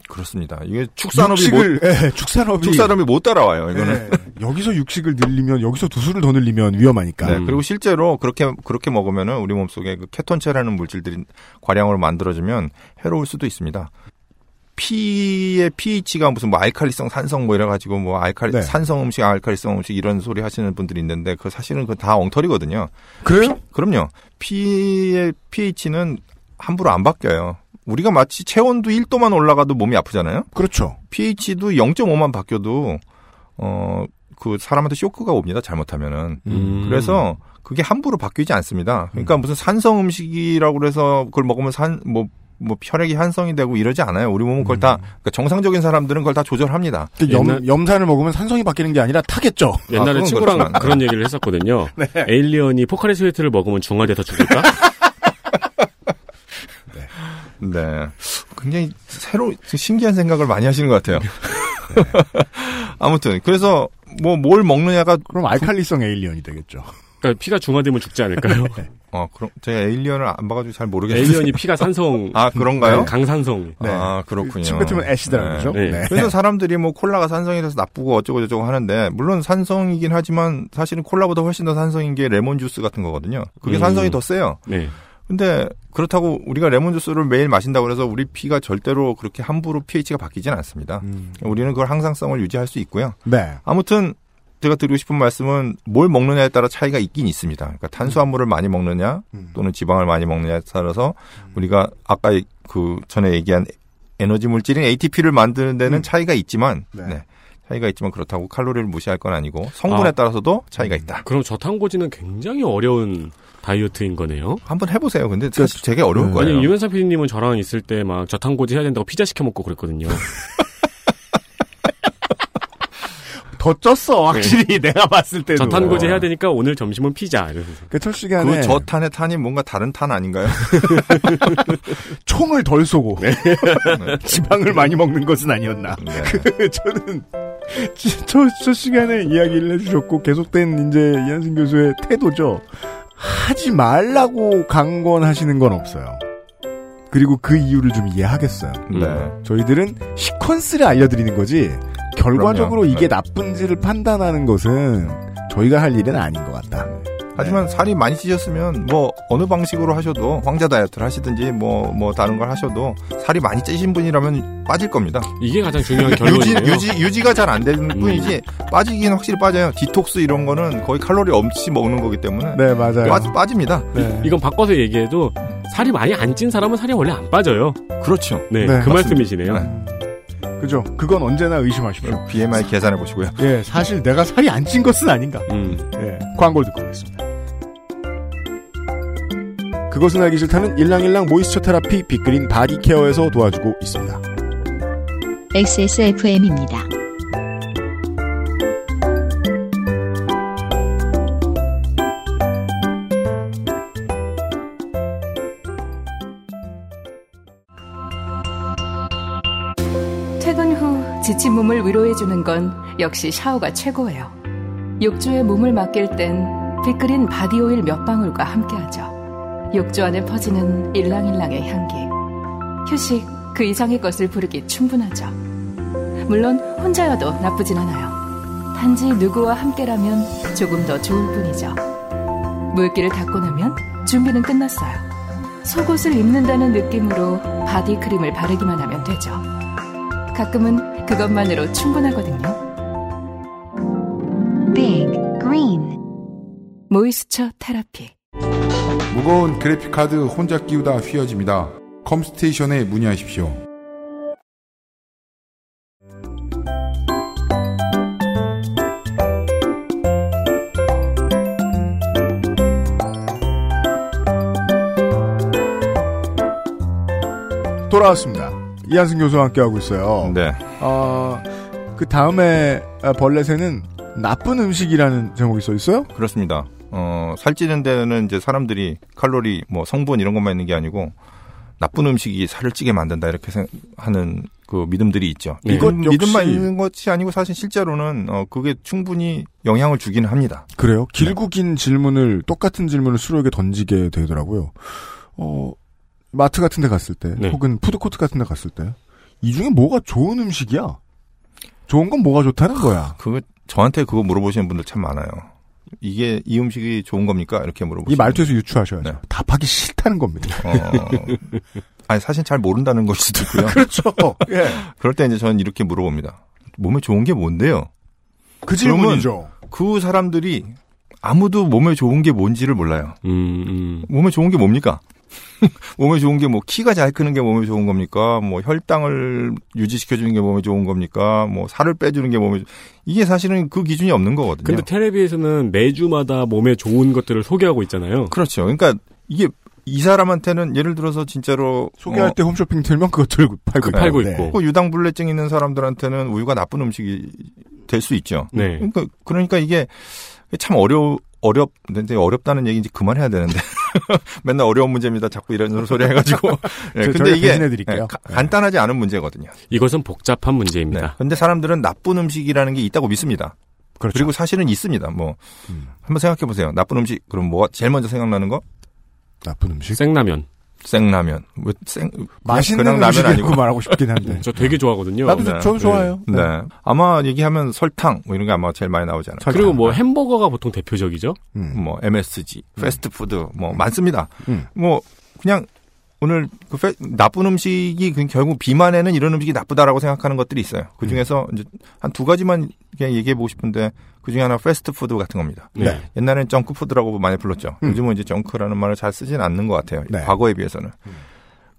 그렇습니다. 이게 축산업이 육식을 못, 예, 축산업이 축산업이 못 따라와요. 이거는. 예, 여기서 육식을 늘리면 여기서 두수를 더 늘리면 위험하니까. 네, 그리고 실제로 그렇게 그렇게 먹으면은 우리 몸 속에 그 케톤체라는 물질들이 과량으로 만들어지면 해로울 수도 있습니다. 피의 pH가 무슨 뭐 알칼리성, 산성 뭐 이래 가지고 뭐 알칼리 네. 산성 음식, 알칼리성 음식 이런 소리 하시는 분들이 있는데 그 사실은 그 다 엉터리거든요. 그래요? 그럼요. 피의 pH는 함부로 안 바뀌어요. 우리가 마치 체온도 1도만 올라가도 몸이 아프잖아요. 그렇죠. pH도 0.5만 바뀌어도 어 그 사람한테 쇼크가 옵니다. 잘못하면은. 음. 그래서 그게 함부로 바뀌지 않습니다. 그러니까 무슨 산성 음식이라고 그래서 그걸 먹으면 산 뭐 뭐 혈액이 산성이 되고 이러지 않아요. 우리 몸은 그걸 다 그러니까 정상적인 사람들은 그걸 다 조절합니다. 그 염, 옛날- 염산을 먹으면 산성이 바뀌는 게 아니라 타겠죠. 옛날에 그건 친구랑 그렇지만. 그런 얘기를 했었거든요. 에일리언이 포카리 스웨트를 먹으면 중화돼서 죽을까? 네. 굉장히 새로 신기한 생각을 많이 하시는 것 같아요. 네. 아무튼 그래서 뭐 뭘 먹느냐가 그럼 알칼리성 에일리언이 되겠죠. 그러니까 피가 중화되면 죽지 않을까요? 어 그럼 제가 에일리언을 안 봐가지고 잘 모르겠어요. 에일리언이 피가 산성, 아 그런가요? 강산성. 네. 아 그렇군요. 침 뱉으면 acid다라는 네. 거죠. 네. 네. 그래서 사람들이 뭐 콜라가 산성이 돼서 나쁘고 어쩌고 저쩌고 하는데 물론 산성이긴 하지만 사실은 콜라보다 훨씬 더 산성인 게 레몬 주스 같은 거거든요. 그게 음. 산성이 더 세요. 네. 근데 그렇다고 우리가 레몬 주스를 매일 마신다고 해서 우리 피가 절대로 그렇게 함부로 pH가 바뀌지는 않습니다. 음. 우리는 그걸 항상성을 유지할 수 있고요. 네. 아무튼 제가 드리고 싶은 말씀은 뭘 먹느냐에 따라 차이가 있긴 있습니다. 그러니까 탄수화물을 많이 먹느냐 음. 또는 지방을 많이 먹느냐에 따라서 우리가 아까 그 전에 얘기한 에너지 물질인 ATP를 만드는 데는 음. 차이가 있지만 네. 네. 차이가 있지만 그렇다고 칼로리를 무시할 건 아니고 성분에 아. 따라서도 차이가 있다. 그럼 저탄고지는 굉장히 어려운 다이어트인 거네요. 한번 해보세요. 근데 사실 되게 어려울 네. 거예요. 아니 유면상 PD님은 저랑 있을 때 막 저탄고지 해야 된다고 피자 시켜 먹고 그랬거든요. 더 쪘어 확실히 내가 봤을 때도. 저탄고지 해야 되니까 오늘 점심은 피자. 이러면서. 그첫 시간에 그 저탄의 탄이 뭔가 다른 탄 아닌가요? 총을 덜 쏘고 지방을 많이 먹는 것은 아니었나. 네. 저는 저, 저 시간에 이야기를 해주셨고 계속된 이제 이한승 교수의 태도죠. 하지 말라고 강권하시는 건 없어요. 그리고 그 이유를 좀 이해하겠어요. 네. 저희들은 시퀀스를 알려드리는 거지 결과적으로 그럼요. 이게 네. 나쁜지를 판단하는 것은 저희가 할 일은 아닌 것 같다. 하지만 살이 많이 찌셨으면 뭐 어느 방식으로 하셔도 황자 다이어트를 하시든지 뭐뭐 다른 걸 하셔도 살이 많이 찌신 분이라면 빠질 겁니다. 이게 가장 중요한 유지 결론이에요. 유지 유지 가 잘 안 되는 음. 뿐이지 빠지긴 확실히 빠져요. 디톡스 이런 거는 거의 칼로리 없이 먹는 거기 때문에 네 맞아요. 빠, 빠집니다. 네. 이건 바꿔서 얘기해도 살이 많이 안 찐 사람은 살이 원래 안 빠져요. 그렇죠. 네, 네, 그 맞습니다. 말씀이시네요. 네. 그죠. 그건 언제나 의심하십시오. BMI 계산해 보시고요. 예, 사실 내가 살이 안 찐 것은 아닌가. 음. 예, 광고를 듣고 오겠습니다. 그것은 알기 싫다는 일랑일랑 모이스처 테라피 빅그린 바디 케어에서 도와주고 있습니다. XSFM입니다. 지친 몸을 위로해주는 건 역시 샤워가 최고예요. 욕조에 몸을 맡길 땐 빅그린 바디오일 몇 방울과 함께하죠. 욕조 안에 퍼지는 일랑일랑의 향기. 휴식 그 이상의 것을 부르기 충분하죠. 물론 혼자여도 나쁘진 않아요. 단지 누구와 함께라면 조금 더 좋을 뿐이죠. 물기를 닦고 나면 준비는 끝났어요. 속옷을 입는다는 느낌으로 바디크림을 바르기만 하면 되죠. 가끔은 그것만으로 충분하거든요. Big Green 모이스처 테라피 무거운 그래픽카드 혼자 끼우다 휘어집니다. 컴스테이션에 문의하십시오. 돌아왔습니다. 이한승 교수와 함께하고 있어요. 네. 어, 그 다음에 아, 벌렛에는 나쁜 음식이라는 제목이 써 있어요? 그렇습니다. 어, 살찌는 데는 이제 사람들이 칼로리, 뭐 성분 이런 것만 있는 게 아니고 나쁜 음식이 살을 찌게 만든다 이렇게 생각하는 그 믿음들이 있죠. 네. 이건 믿음만 있는 것이 아니고 사실 실제로는 어, 그게 충분히 영향을 주기는 합니다. 그래요? 길고 긴 질문을 똑같은 질문을 수로에게 던지게 되더라고요. 어, 마트 같은 데 갔을 때 네. 혹은 푸드코트 같은 데 갔을 때 이 중에 뭐가 좋은 음식이야? 좋은 건 뭐가 좋다는 거야. 그거 저한테 그거 물어보시는 분들 참 많아요. 이게 이 음식이 좋은 겁니까? 이렇게 물어보시는 이 말투에서 유추하셔야죠. 네. 답하기 싫다는 겁니다. 어, 아니 사실 잘 모른다는 걸 수도 있고요. 그렇죠. 예. 그럴 때 이제 저는 이렇게 물어봅니다. 몸에 좋은 게 뭔데요? 그 질문이죠. 그 사람들이 아무도 몸에 좋은 게 뭔지를 몰라요. 음, 음. 몸에 좋은 게 뭡니까? 몸에 좋은 게 뭐 키가 잘 크는 게 몸에 좋은 겁니까? 뭐 혈당을 유지시켜 주는 게 몸에 좋은 겁니까? 뭐 살을 빼주는 게 몸에 좋- 이게 사실은 그 기준이 없는 거거든요. 근데 텔레비에서는 매주마다 몸에 좋은 것들을 소개하고 있잖아요. 그렇죠. 그러니까 이게 이 사람한테는 예를 들어서 진짜로 소개할 뭐때 홈쇼핑 틀면 그거 들고 팔고, 그 팔고 네. 있고. 그 유당불내증 있는 사람들한테는 우유가 나쁜 음식이 될 수 있죠. 네. 그러니까 그러니까 이게 참 어려 어렵 근데 어렵다는 얘기 이제 그만해야 되는데 맨날 어려운 문제입니다. 자꾸 이런 소리 해가지고. 예, 저- 근데 이게. 예, 가- 네. 간단하지 않은 문제거든요. 이것은 복잡한 네. 문제입니다. 근데 사람들은 나쁜 음식이라는 게 있다고 믿습니다. 그렇죠. 그리고 사실은 있습니다. 뭐 음. 한번 생각해 보세요. 나쁜 음식 그럼 뭐가 제일 먼저 생각나는 거? 나쁜 음식. 생라면. 생라면. 왜 생? 맛있는 그냥 라면 아니고. 말하고 싶긴 한데. 저 되게 좋아하거든요. 나도 네. 저도 좋아해요. 네. 아마 얘기하면 설탕 뭐 이런 게 아마 제일 많이 나오잖아요. 그리고 뭐 햄버거가 보통 대표적이죠. 음. 뭐 MSG, 패스트푸드 뭐 많습니다. 음. 뭐 그냥 오늘 그 페- 나쁜 음식이 그 결국 비만에는 이런 음식이 나쁘다라고 생각하는 것들이 있어요. 그 중에서 이제 한 두 가지만 그냥 얘기해 보고 싶은데 그 중에 하나 패스트푸드 같은 겁니다. 네. 옛날엔 정크푸드라고 많이 불렀죠. 음. 요즘은 이제 정크라는 말을 잘 쓰진 않는 것 같아요. 네. 과거에 비해서는.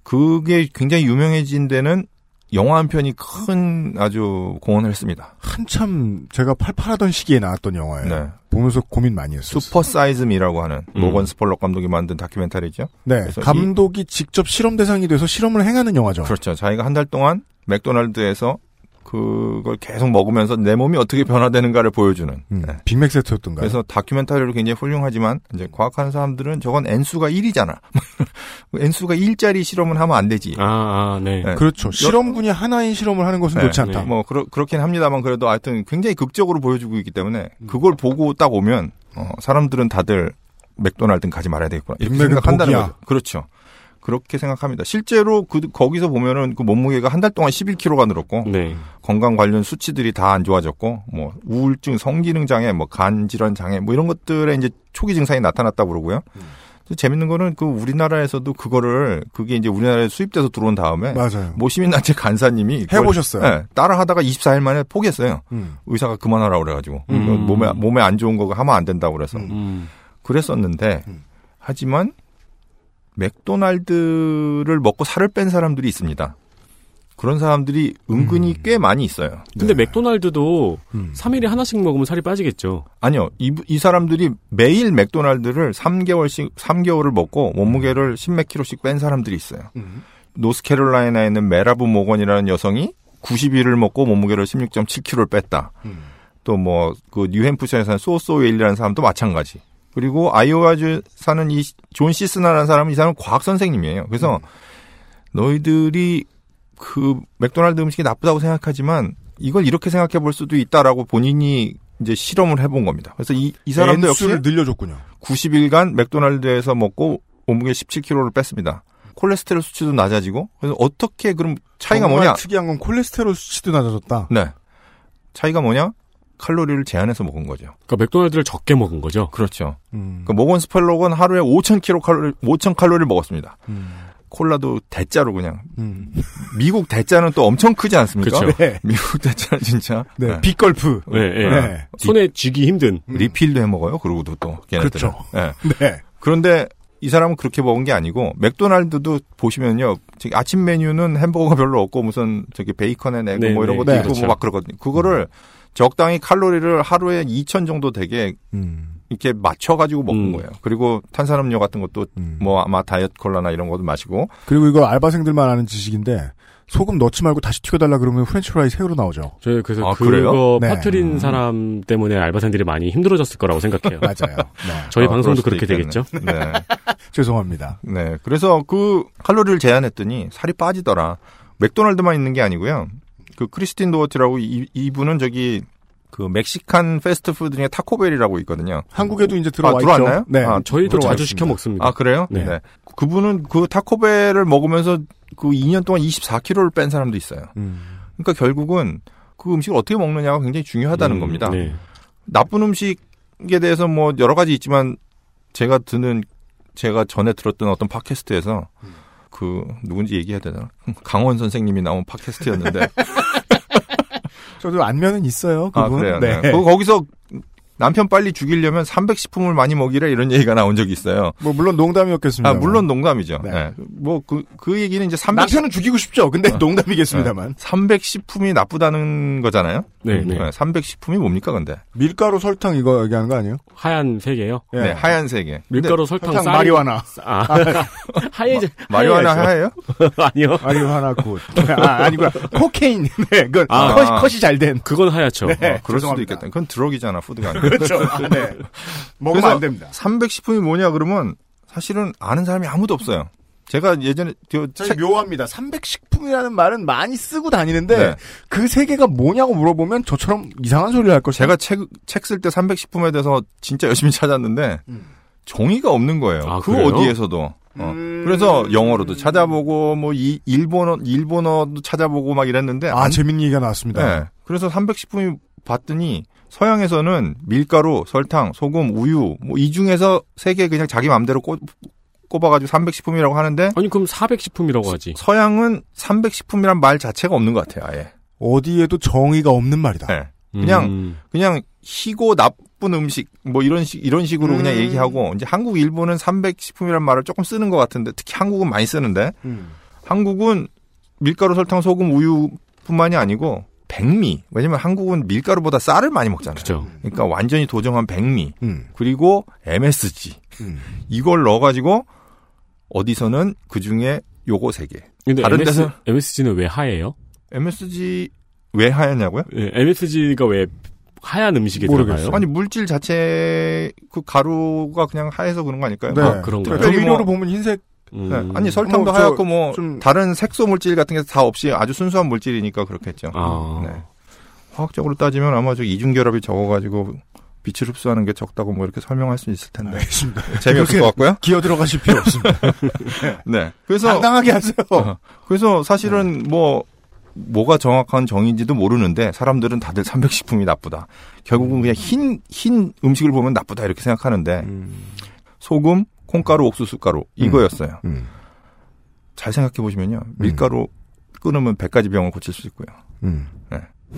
그게 굉장히 유명해진 데는 영화 한 편이 큰 아주 공헌을 했습니다. 한참 제가 팔팔하던 시기에 나왔던 영화예요. 네. 보면서 고민 많이 했었어요. Super Size Me라고 하는 음. 모건 스펄록 감독이 만든 다큐멘터리죠. 네. 감독이 직접 실험 대상이 돼서 실험을 행하는 영화죠. 그렇죠. 자기가 한 달 동안 맥도날드에서 그걸 계속 먹으면서 내 몸이 어떻게 변화되는가를 보여주는. 음, 네. 빅맥 세트였던가요? 그래서 다큐멘터리로 굉장히 훌륭하지만 이제 과학하는 사람들은 저건 n수가 1이잖아. n수가 1짜리 실험은 하면 안 되지. 아, 아, 네. 네. 그렇죠. 실험군이 하나인 실험을 하는 것은 네, 좋지 않다. 네. 뭐 그렇, 그렇긴 합니다만 그래도 하여튼 굉장히 극적으로 보여주고 있기 때문에 그걸 보고 딱 오면 어, 사람들은 다들 맥도날드는 가지 말아야 되겠구나 이렇게 생각한다는. 거죠. 그렇죠. 그렇게 생각합니다. 실제로 그 거기서 보면은 그 몸무게가 한 달 동안 11kg가 늘었고 네. 건강 관련 수치들이 다 안 좋아졌고 뭐 우울증, 성기능 장애, 뭐 간 질환 장애 뭐 이런 것들의 이제 초기 증상이 나타났다고 그러고요. 또 재밌는 거는 그 우리나라에서도 그거를 그게 이제 우리나라에 수입돼서 들어온 다음에 맞아요. 모 시민단체 간사님이 해보셨어요. 네, 따라 하다가 24일 만에 포기했어요. 음. 의사가 그만하라고 그래가지고 음. 몸에 몸에 안 좋은 거 하면 안 된다고 그래서 음. 음. 그랬었는데 음. 하지만 맥도날드를 먹고 살을 뺀 사람들이 있습니다. 그런 사람들이 은근히 음. 꽤 많이 있어요. 근데 네. 맥도날드도 음. 3일에 하나씩 먹으면 살이 빠지겠죠. 아니요, 이, 이 사람들이 매일 맥도날드를 3개월씩 3개월을 먹고 몸무게를 10몇 킬로씩 뺀 사람들이 있어요. 음. 노스캐롤라이나에 있는 메라브 모건이라는 여성이 90일을 먹고 몸무게를 16.7kg를 뺐다. 음. 또 뭐 그 뉴햄프셔에 사는 소소웨일이라는 사람도 마찬가지. 그리고 아이오와주 사는 이 존 시스나라는 사람은 이 사람은 과학 선생님이에요. 그래서 너희들이 그 맥도날드 음식이 나쁘다고 생각하지만 이걸 이렇게 생각해 볼 수도 있다라고 본인이 이제 실험을 해본 겁니다. 그래서 이, 이 사람도 역시 늘려줬군요. 90일간 맥도날드에서 먹고 몸무게 17kg를 뺐습니다. 콜레스테롤 수치도 낮아지고 그래서 어떻게 그럼 차이가 뭐냐? 특이한 건 콜레스테롤 수치도 낮아졌다. 네. 차이가 뭐냐? 칼로리를 제한해서 먹은 거죠. 그러니까 맥도날드를 적게 먹은 거죠. 그렇죠. 음. 그 모건 스펠록은 하루에 5,000kcal 칼로리, 5,000 칼로리를 먹었습니다. 음. 콜라도 대짜로 그냥. 음. 미국 대짜는 또 엄청 크지 않습니까? 그렇죠. 네. 미국 대짜는 진짜. 네. 네. Big Gulp. 네, 네. 네. 손에 쥐기 힘든. 음. 리필도 해 먹어요. 그러고도 또 걔네들은. 그렇죠. 네. 네. 그런데 이 사람은 그렇게 먹은 게 아니고 맥도날드도 보시면요. 저기 아침 메뉴는 햄버거가 별로 없고 무슨 저기 bacon and egg 네, 뭐 이런 네. 것도 네, 있고 그렇죠. 뭐막 그러거든요. 그거를 적당히 칼로리를 하루에 2,000 정도 되게 음. 이렇게 맞춰가지고 먹는 음. 거예요. 그리고 탄산음료 같은 것도 음. 뭐 아마 다이어트 콜라나 이런 것도 마시고 그리고 이거 알바생들만 아는 지식인데 소금 넣지 말고 다시 튀겨달라 그러면 프렌치 프라이 새 걸로 나오죠. 저희 그래서 아, 그거? 네. 퍼트린 사람 때문에 알바생들이 많이 힘들어졌을 거라고 생각해요. 맞아요. 네. 저희 아, 방송도 그렇게 있겠네. 되겠죠? 네. 죄송합니다. 네. 그래서 그 칼로리를 제한했더니 살이 빠지더라. 맥도날드만 있는 게 아니고요. 그 크리스틴 도어티라고 이, 이분은 저기 그 멕시칸 패스트푸드 중에 타코벨이라고 있거든요. 한국에도 이제 들어와 아, 들어왔나요? 네. 아, 저희도 자주 있습니다. 시켜 먹습니다. 아 그래요? 네. 그분은 그 타코벨을 먹으면서 그 2년 동안 24kg를 뺀 사람도 있어요. 음. 그러니까 결국은 그 음식을 어떻게 먹느냐가 굉장히 중요하다는 음, 겁니다. 네. 나쁜 음식에 대해서 뭐 여러 가지 있지만 제가 듣는 제가 전에 들었던 어떤 팟캐스트에서 그 누군지 얘기해야 되나 강원 선생님이 나온 팟캐스트였는데 저도 안면은 있어요. 아 그분. 그래요. 네. 네. 그 거기서 남편 빨리 죽이려면 300식품을 많이 먹이라 이런 얘기가 나온 적이 있어요. 뭐 물론 농담이었겠습니다. 아 물론 농담이죠. 네. 네. 뭐그 그 얘기는 이제 300 남편은 죽이고 싶죠. 근데 어. 농담이겠습니다만 300식품이 나쁘다는 거잖아요. 네, 네. 300식품이 뭡니까 근데? 밀가루 설탕 이거 얘기하는 거 아니에요? 하얀 세 개요. 예. 네, 하얀 색에. 밀가루, 설탕, 설탕 쌀. 마리화나 아, 하얘져. 마리화나. 하얘요? 아니요. 마리화나 good. 아, 아니구나. cocaine. 네, 그건 아. 컷이, 컷이 잘 된. 그건 하얗죠. 네. 어, 그럴 수도 죄송합니다. 있겠다. 그건 drug이잖아, food가 아니고. 그렇죠. 아, 네. 먹으면 그래서 안 됩니다. 300식품이 뭐냐 그러면 사실은 아는 사람이 아무도 없어요. 제가 예전에 저 책, 묘합니다. 300식품이라는 말은 많이 쓰고 다니는데 네. 그세 개가 뭐냐고 물어보면 저처럼 이상한 소리를 할 것이요 제가 책, 책 쓸 때 300식품에 대해서 진짜 열심히 찾았는데 음. 종이가 없는 거예요. 아, 그 그래요? 어디에서도. 어. 음. 그래서 영어로도 찾아보고 뭐 이, 일본어 일본어도 찾아보고 막 이랬는데 아, 안- 재밌는 얘기가 나왔습니다. 네. 그래서 300식품이 봤더니 서양에서는 밀가루, 설탕, 소금, 우유 뭐 이 중에서 세 개 그냥 자기 마음대로 꼽, 꼽아가지고 300식품이라고 하는데 아니 그럼 400식품이라고 하지. 서양은 300식품이란 말 자체가 없는 것 같아요. 아예. 어디에도 정의가 없는 말이다. 네. 그냥 음. 그냥 희고 나쁜 음식 뭐 이런 식 이런 식으로 그냥 음. 얘기하고 이제 한국 일본은 300식품이란 말을 조금 쓰는 것 같은데 특히 한국은 많이 쓰는데 음. 한국은 밀가루, 설탕, 소금, 우유뿐만이 아니고 백미. 왜냐면 한국은 밀가루보다 쌀을 많이 먹잖아요. 그죠. 그러니까 완전히 도정한 백미. 음. 그리고 MSG. 음. 이걸 넣어가지고 어디서는 그 중에 요거 세 개. 근데 다른 MS, 데서- MSG는 왜 하얘요? MSG 왜 하였냐고요? 예, MSG가 왜 하얀 음식에 모르겠어요. 들어가요? 아니 물질 자체 그 가루가 그냥 하얘서 그런 거 아닐까요? 네. 아, 그런가요? 특별히 특별히 뭐- 보면 흰색. 음. 네. 아니 설탕도 뭐, 저 하얗고 뭐 좀- 다른 색소 물질 같은 게 다 없이 아주 순수한 물질이니까 그렇겠죠. 아. 네. 화학적으로 따지면 아마 저 이중 결합이 적어가지고 빛을 흡수하는 게 적다고 뭐 이렇게 설명할 수 있을 텐데 알겠습니다. 재미없을 것 같고요. 기어 들어가실 필요 없습니다. 네. 그래서 당당하게 하세요. 어, 그래서 사실은 뭐 뭐가 정확한 정의인지도 모르는데 사람들은 다들 300식품이 나쁘다. 결국은 그냥 흰 흰 음식을 보면 나쁘다 이렇게 생각하는데 음. 소금, 콩가루, 옥수수 가루 이거였어요. 음. 잘 생각해 보시면요. 밀가루 끊으면 100가지 병을 고칠 수 있고요. 음.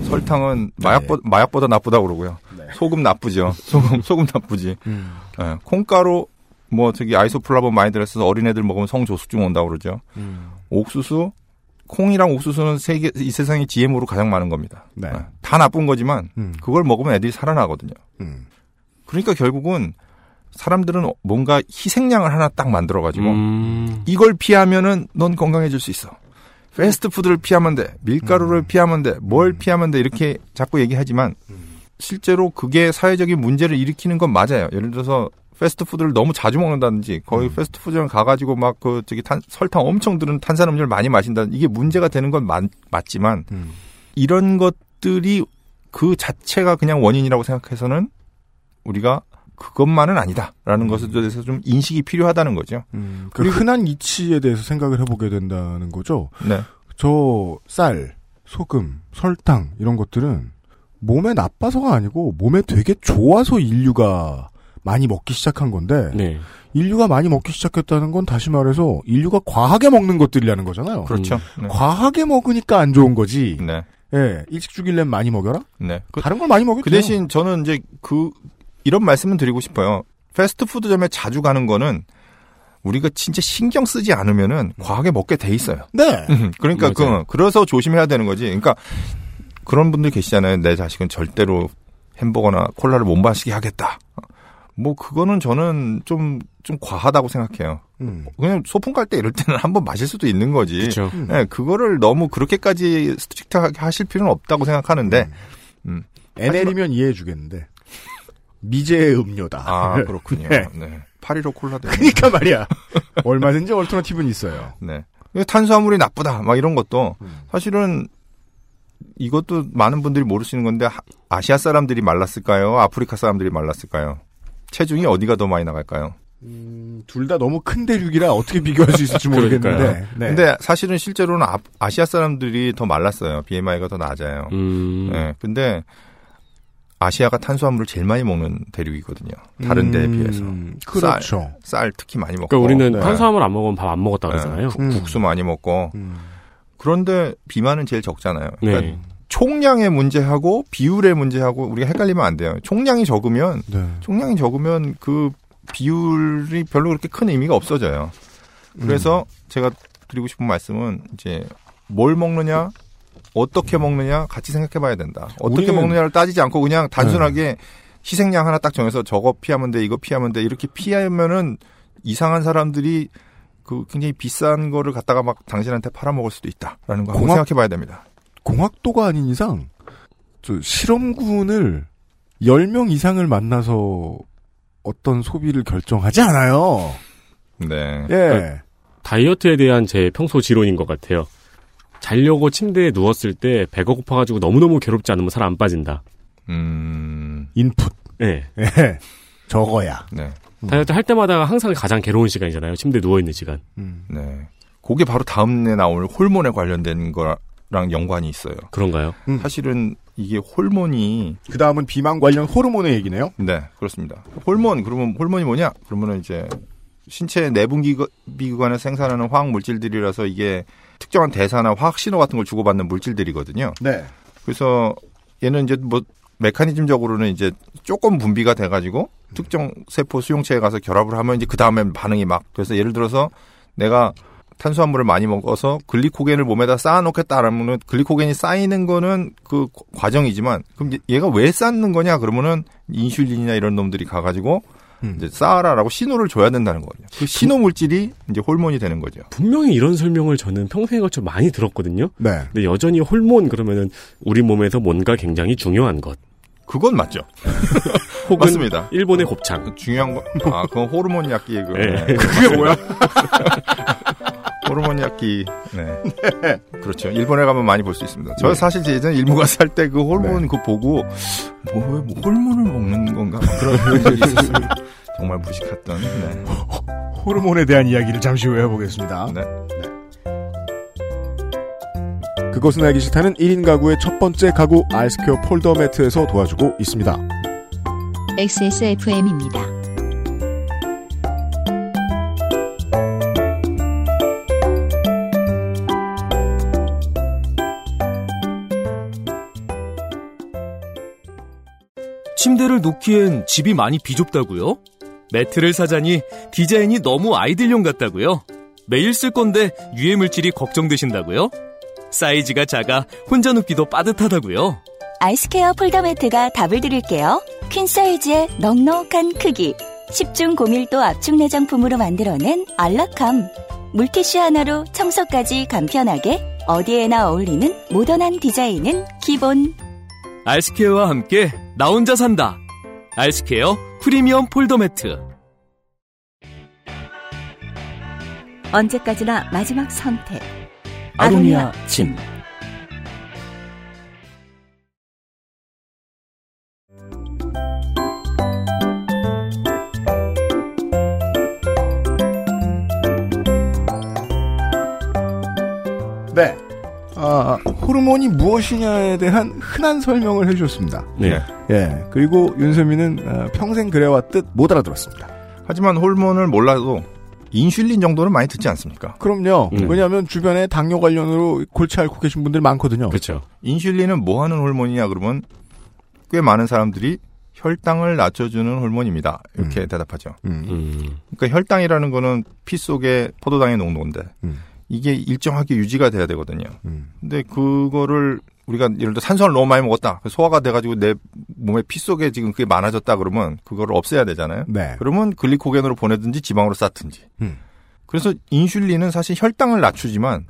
설탕은 마약보, 마약보다 나쁘다 그러고요. 네. 소금 나쁘죠. 소금 소금 나쁘지. 음. 예, 콩가루 뭐 저기 아이소플라본 많이 들어있어서 어린애들 먹으면 성조숙증 온다고 그러죠. 음. 옥수수 콩이랑 옥수수는 세계 이 세상에 GM으로 가장 많은 겁니다. 네. 예, 다 나쁜 거지만 음. 그걸 먹으면 애들이 살아나거든요. 음. 그러니까 결국은 사람들은 뭔가 희생양을 하나 딱 만들어 가지고 음. 이걸 피하면은 넌 건강해질 수 있어. 패스트푸드를 피하면 돼. 밀가루를 피하면 돼. 뭘 피하면 돼. 이렇게 자꾸 얘기하지만 실제로 그게 사회적인 문제를 일으키는 건 맞아요. 예를 들어서 패스트푸드를 너무 자주 먹는다든지 거의 패스트푸드를 가가지고 막 그 저기 탄, 설탕 엄청 들은 탄산음료를 많이 마신다든 이게 문제가 되는 건 맞, 맞지만 음. 이런 것들이 그 자체가 그냥 원인이라고 생각해서는 우리가 그것만은 아니다라는 것에 대해서 좀 인식이 필요하다는 거죠. 음. 그 흔한 이치에 대해서 생각을 해보게 된다는 거죠. 네. 저 쌀, 소금, 설탕 이런 것들은 몸에 나빠서가 아니고 몸에 되게 좋아서 인류가 많이 먹기 시작한 건데 네. 인류가 많이 먹기 시작했다는 건 다시 말해서 인류가 과하게 먹는 것들이라는 거잖아요. 그렇죠. 네. 과하게 먹으니까 안 좋은 거지. 네. 예, 일찍 죽일려면 많이 먹여라. 네. 그, 다른 걸 많이 먹여도 그 대신 저는 이제 그 이런 말씀은 드리고 싶어요. 패스트푸드점에 자주 가는 거는 우리가 진짜 신경 쓰지 않으면은 과하게 먹게 돼 있어요. 네. 그러니까 그 맞아요. 그래서 조심해야 되는 거지. 그러니까 그런 분들 계시잖아요. 내 자식은 절대로 햄버거나 콜라를 못 마시게 하겠다. 뭐 그거는 저는 좀좀 과하다고 생각해요. 음. 그냥 소풍 갈 때 이럴 때는 한번 마실 수도 있는 거지. 그렇죠. 음. 네, 그거를 너무 그렇게까지 strict하게 하실 필요는 없다고 생각하는데. 음. NL이면 이해해 주겠는데. 미제의 음료다. 아, 그렇군요. 네. 네. 815 콜라도. 그러니까 말이야. 얼마든지 얼터너티브는 있어요. 네. 탄수화물이 나쁘다. 막 이런 것도 음. 사실은 이것도 많은 분들이 모르시는 건데 하- 아시아 사람들이 말랐을까요? 아프리카 사람들이 말랐을까요? 체중이 어디가 더 많이 나갈까요? 음, 둘 다 너무 큰 대륙이라 어떻게 비교할 수 있을지 모르겠는데. 그러니까요. 네. 근데 사실은 실제로는 아, 아시아 사람들이 더 말랐어요. BMI가 더 낮아요. 음. 네. 근데 아시아가 탄수화물을 제일 많이 먹는 대륙이거든요. 다른 데에 비해서. 음, 그렇죠. 쌀 특히 많이 먹고. 그러니까 우리는 네. 탄수화물 안 먹으면 밥 안 먹었다 그러잖아요. 네, 국- 국수 많이 먹고. 음. 그런데 비만은 제일 적잖아요. 그러니까 네. 총량의 문제하고 비율의 문제하고 우리가 헷갈리면 안 돼요. 총량이 적으면 네. 총량이 적으면 그 비율이 별로 그렇게 큰 의미가 없어져요. 그래서 음. 제가 드리고 싶은 말씀은 이제 뭘 먹느냐, 어떻게 먹느냐 같이 생각해 봐야 된다. 어떻게 우리는- 먹느냐를 따지지 않고 그냥 단순하게 희생량 하나 딱 정해서 저거 피하면 돼, 이거 피하면 돼, 이렇게 피하면은 이상한 사람들이 그 굉장히 비싼 거를 갖다가 막 당신한테 팔아먹을 수도 있다라는 거 한번 공학- 생각해 봐야 됩니다. 공학도가 아닌 이상, 저 실험군을 10명 이상을 만나서 어떤 소비를 결정하지 않아요. 네. 예. 다이어트에 대한 제 평소 지론인 것 같아요. 자려고 침대에 누웠을 때 배가 고파가지고 너무너무 괴롭지 않으면 살 안 빠진다. 음, 인풋. 네. 예. 저거야. 네. 다이어트 할 때마다 항상 가장 괴로운 시간이잖아요. 침대에 누워있는 시간. 음. 네. 그게 바로 다음에 나올 호르몬에 관련된 거랑 연관이 있어요. 그런가요? 음. 사실은 이게 호르몬이 그 다음은 비만 관련 호르몬의 얘기네요. 네 그렇습니다. 호르몬 그러면 호르몬이 뭐냐? 그러면은 이제 신체 내분비구간에서 생산하는 화학 물질들이라서 이게 특정한 대사나 화학 신호 같은 걸 주고받는 물질들이거든요. 네. 그래서 얘는 이제 뭐 메커니즘적으로는 이제 조금 분비가 돼가지고 특정 세포 수용체에 가서 결합을 하면 이제 그 다음에 반응이 막 그래서 예를 들어서 내가 탄수화물을 많이 먹어서 글리코겐을 몸에다 쌓아놓겠다라면은 글리코겐이 쌓이는 거는 그 과정이지만 그럼 얘- 얘가 왜 쌓는 거냐 그러면은 인슐린이나 이런 놈들이 가가지고 음. 이제 쌓아라라고 신호를 줘야 된다는 거죠. 그 신호 물질이 이제 호르몬이 되는 거죠. 분명히 이런 설명을 저는 평생에 걸쳐 많이 들었거든요. 네. 근데 여전히 호르몬 그러면은 우리 몸에서 뭔가 굉장히 중요한 것. 그건 맞죠. 맞습니다. 일본의 곱창. 중요한 거, 아, 그건 호르몬 약기, 그, 네. 네. 그게 뭐야? 호르몬 약기, 네. 그렇죠. 일본에 가면 많이 볼 수 있습니다. 저 네. 사실 예전에 일본 가서 살때 그 호르몬 네. 그거 보고, 뭐, 왜, 뭐 호르몬을 먹는 건가? 막 그런 적이 있었습니다. 정말 무식했던, 네. 호르몬에 대한 이야기를 잠시 후에 해보겠습니다. 네. 그것은 알기 싫다는 1인 가구의 첫 번째 가구 아이스케어 폴더 매트에서 도와주고 있습니다. XSFM입니다. 침대를 놓기엔 집이 많이 비좁다고요? 매트를 사자니 디자인이 너무 아이들용 같다고요? 매일 쓸 건데 유해 물질이 걱정되신다고요? 사이즈가 작아 혼자 눕기도 빠듯하다고요? 알스케어 폴더 매트가 답을 드릴게요. 퀸 사이즈의 넉넉한 크기, 10중 고밀도 압축 내장품으로 만들어낸 안락함. 물티슈 하나로 청소까지 간편하게 어디에나 어울리는 모던한 디자인은 기본. 알스케어와 함께 나 혼자 산다. 알스케어 프리미엄 폴더 매트. 언제까지나 마지막 선택. 아로니아 진. 네. 아, 호르몬이 무엇이냐에 대한 흔한 설명을 해주셨습니다. 네. 예. 그리고 윤세민은 아, 평생 그래왔듯 못 알아들었습니다. 하지만 호르몬을 몰라도 인슐린 정도는 많이 듣지 않습니까? 그럼요. 음. 왜냐하면 주변에 당뇨 관련으로 골치 앓고 계신 분들 많거든요. 그렇죠. 인슐린은 뭐 하는 호르몬이냐 그러면 꽤 많은 사람들이 혈당을 낮춰주는 호르몬입니다. 이렇게 음. 대답하죠. 음. 음. 그러니까 혈당이라는 거는 피 속에 포도당의 농도인데 음. 이게 일정하게 유지가 돼야 되거든요. 음. 근데 그거를 우리가 예를 들어 산소를 너무 많이 먹었다. 소화가 돼가지고 내 몸에 피 속에 지금 그게 많아졌다 그러면 그거를 없애야 되잖아요. 네. 그러면 글리코겐으로 보내든지 지방으로 쌓든지. 음. 그래서 인슐린은 사실 혈당을 낮추지만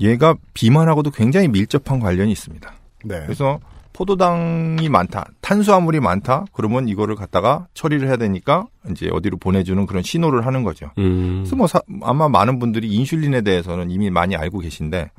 얘가 비만하고도 굉장히 밀접한 관련이 있습니다. 네. 그래서 포도당이 많다, 탄수화물이 많다, 그러면 이거를 갖다가 처리를 해야 되니까 이제 어디로 보내주는 그런 신호를 하는 거죠. 음. 그래서 뭐 사- 아마 많은 분들이 인슐린에 대해서는 이미 많이 알고 계신데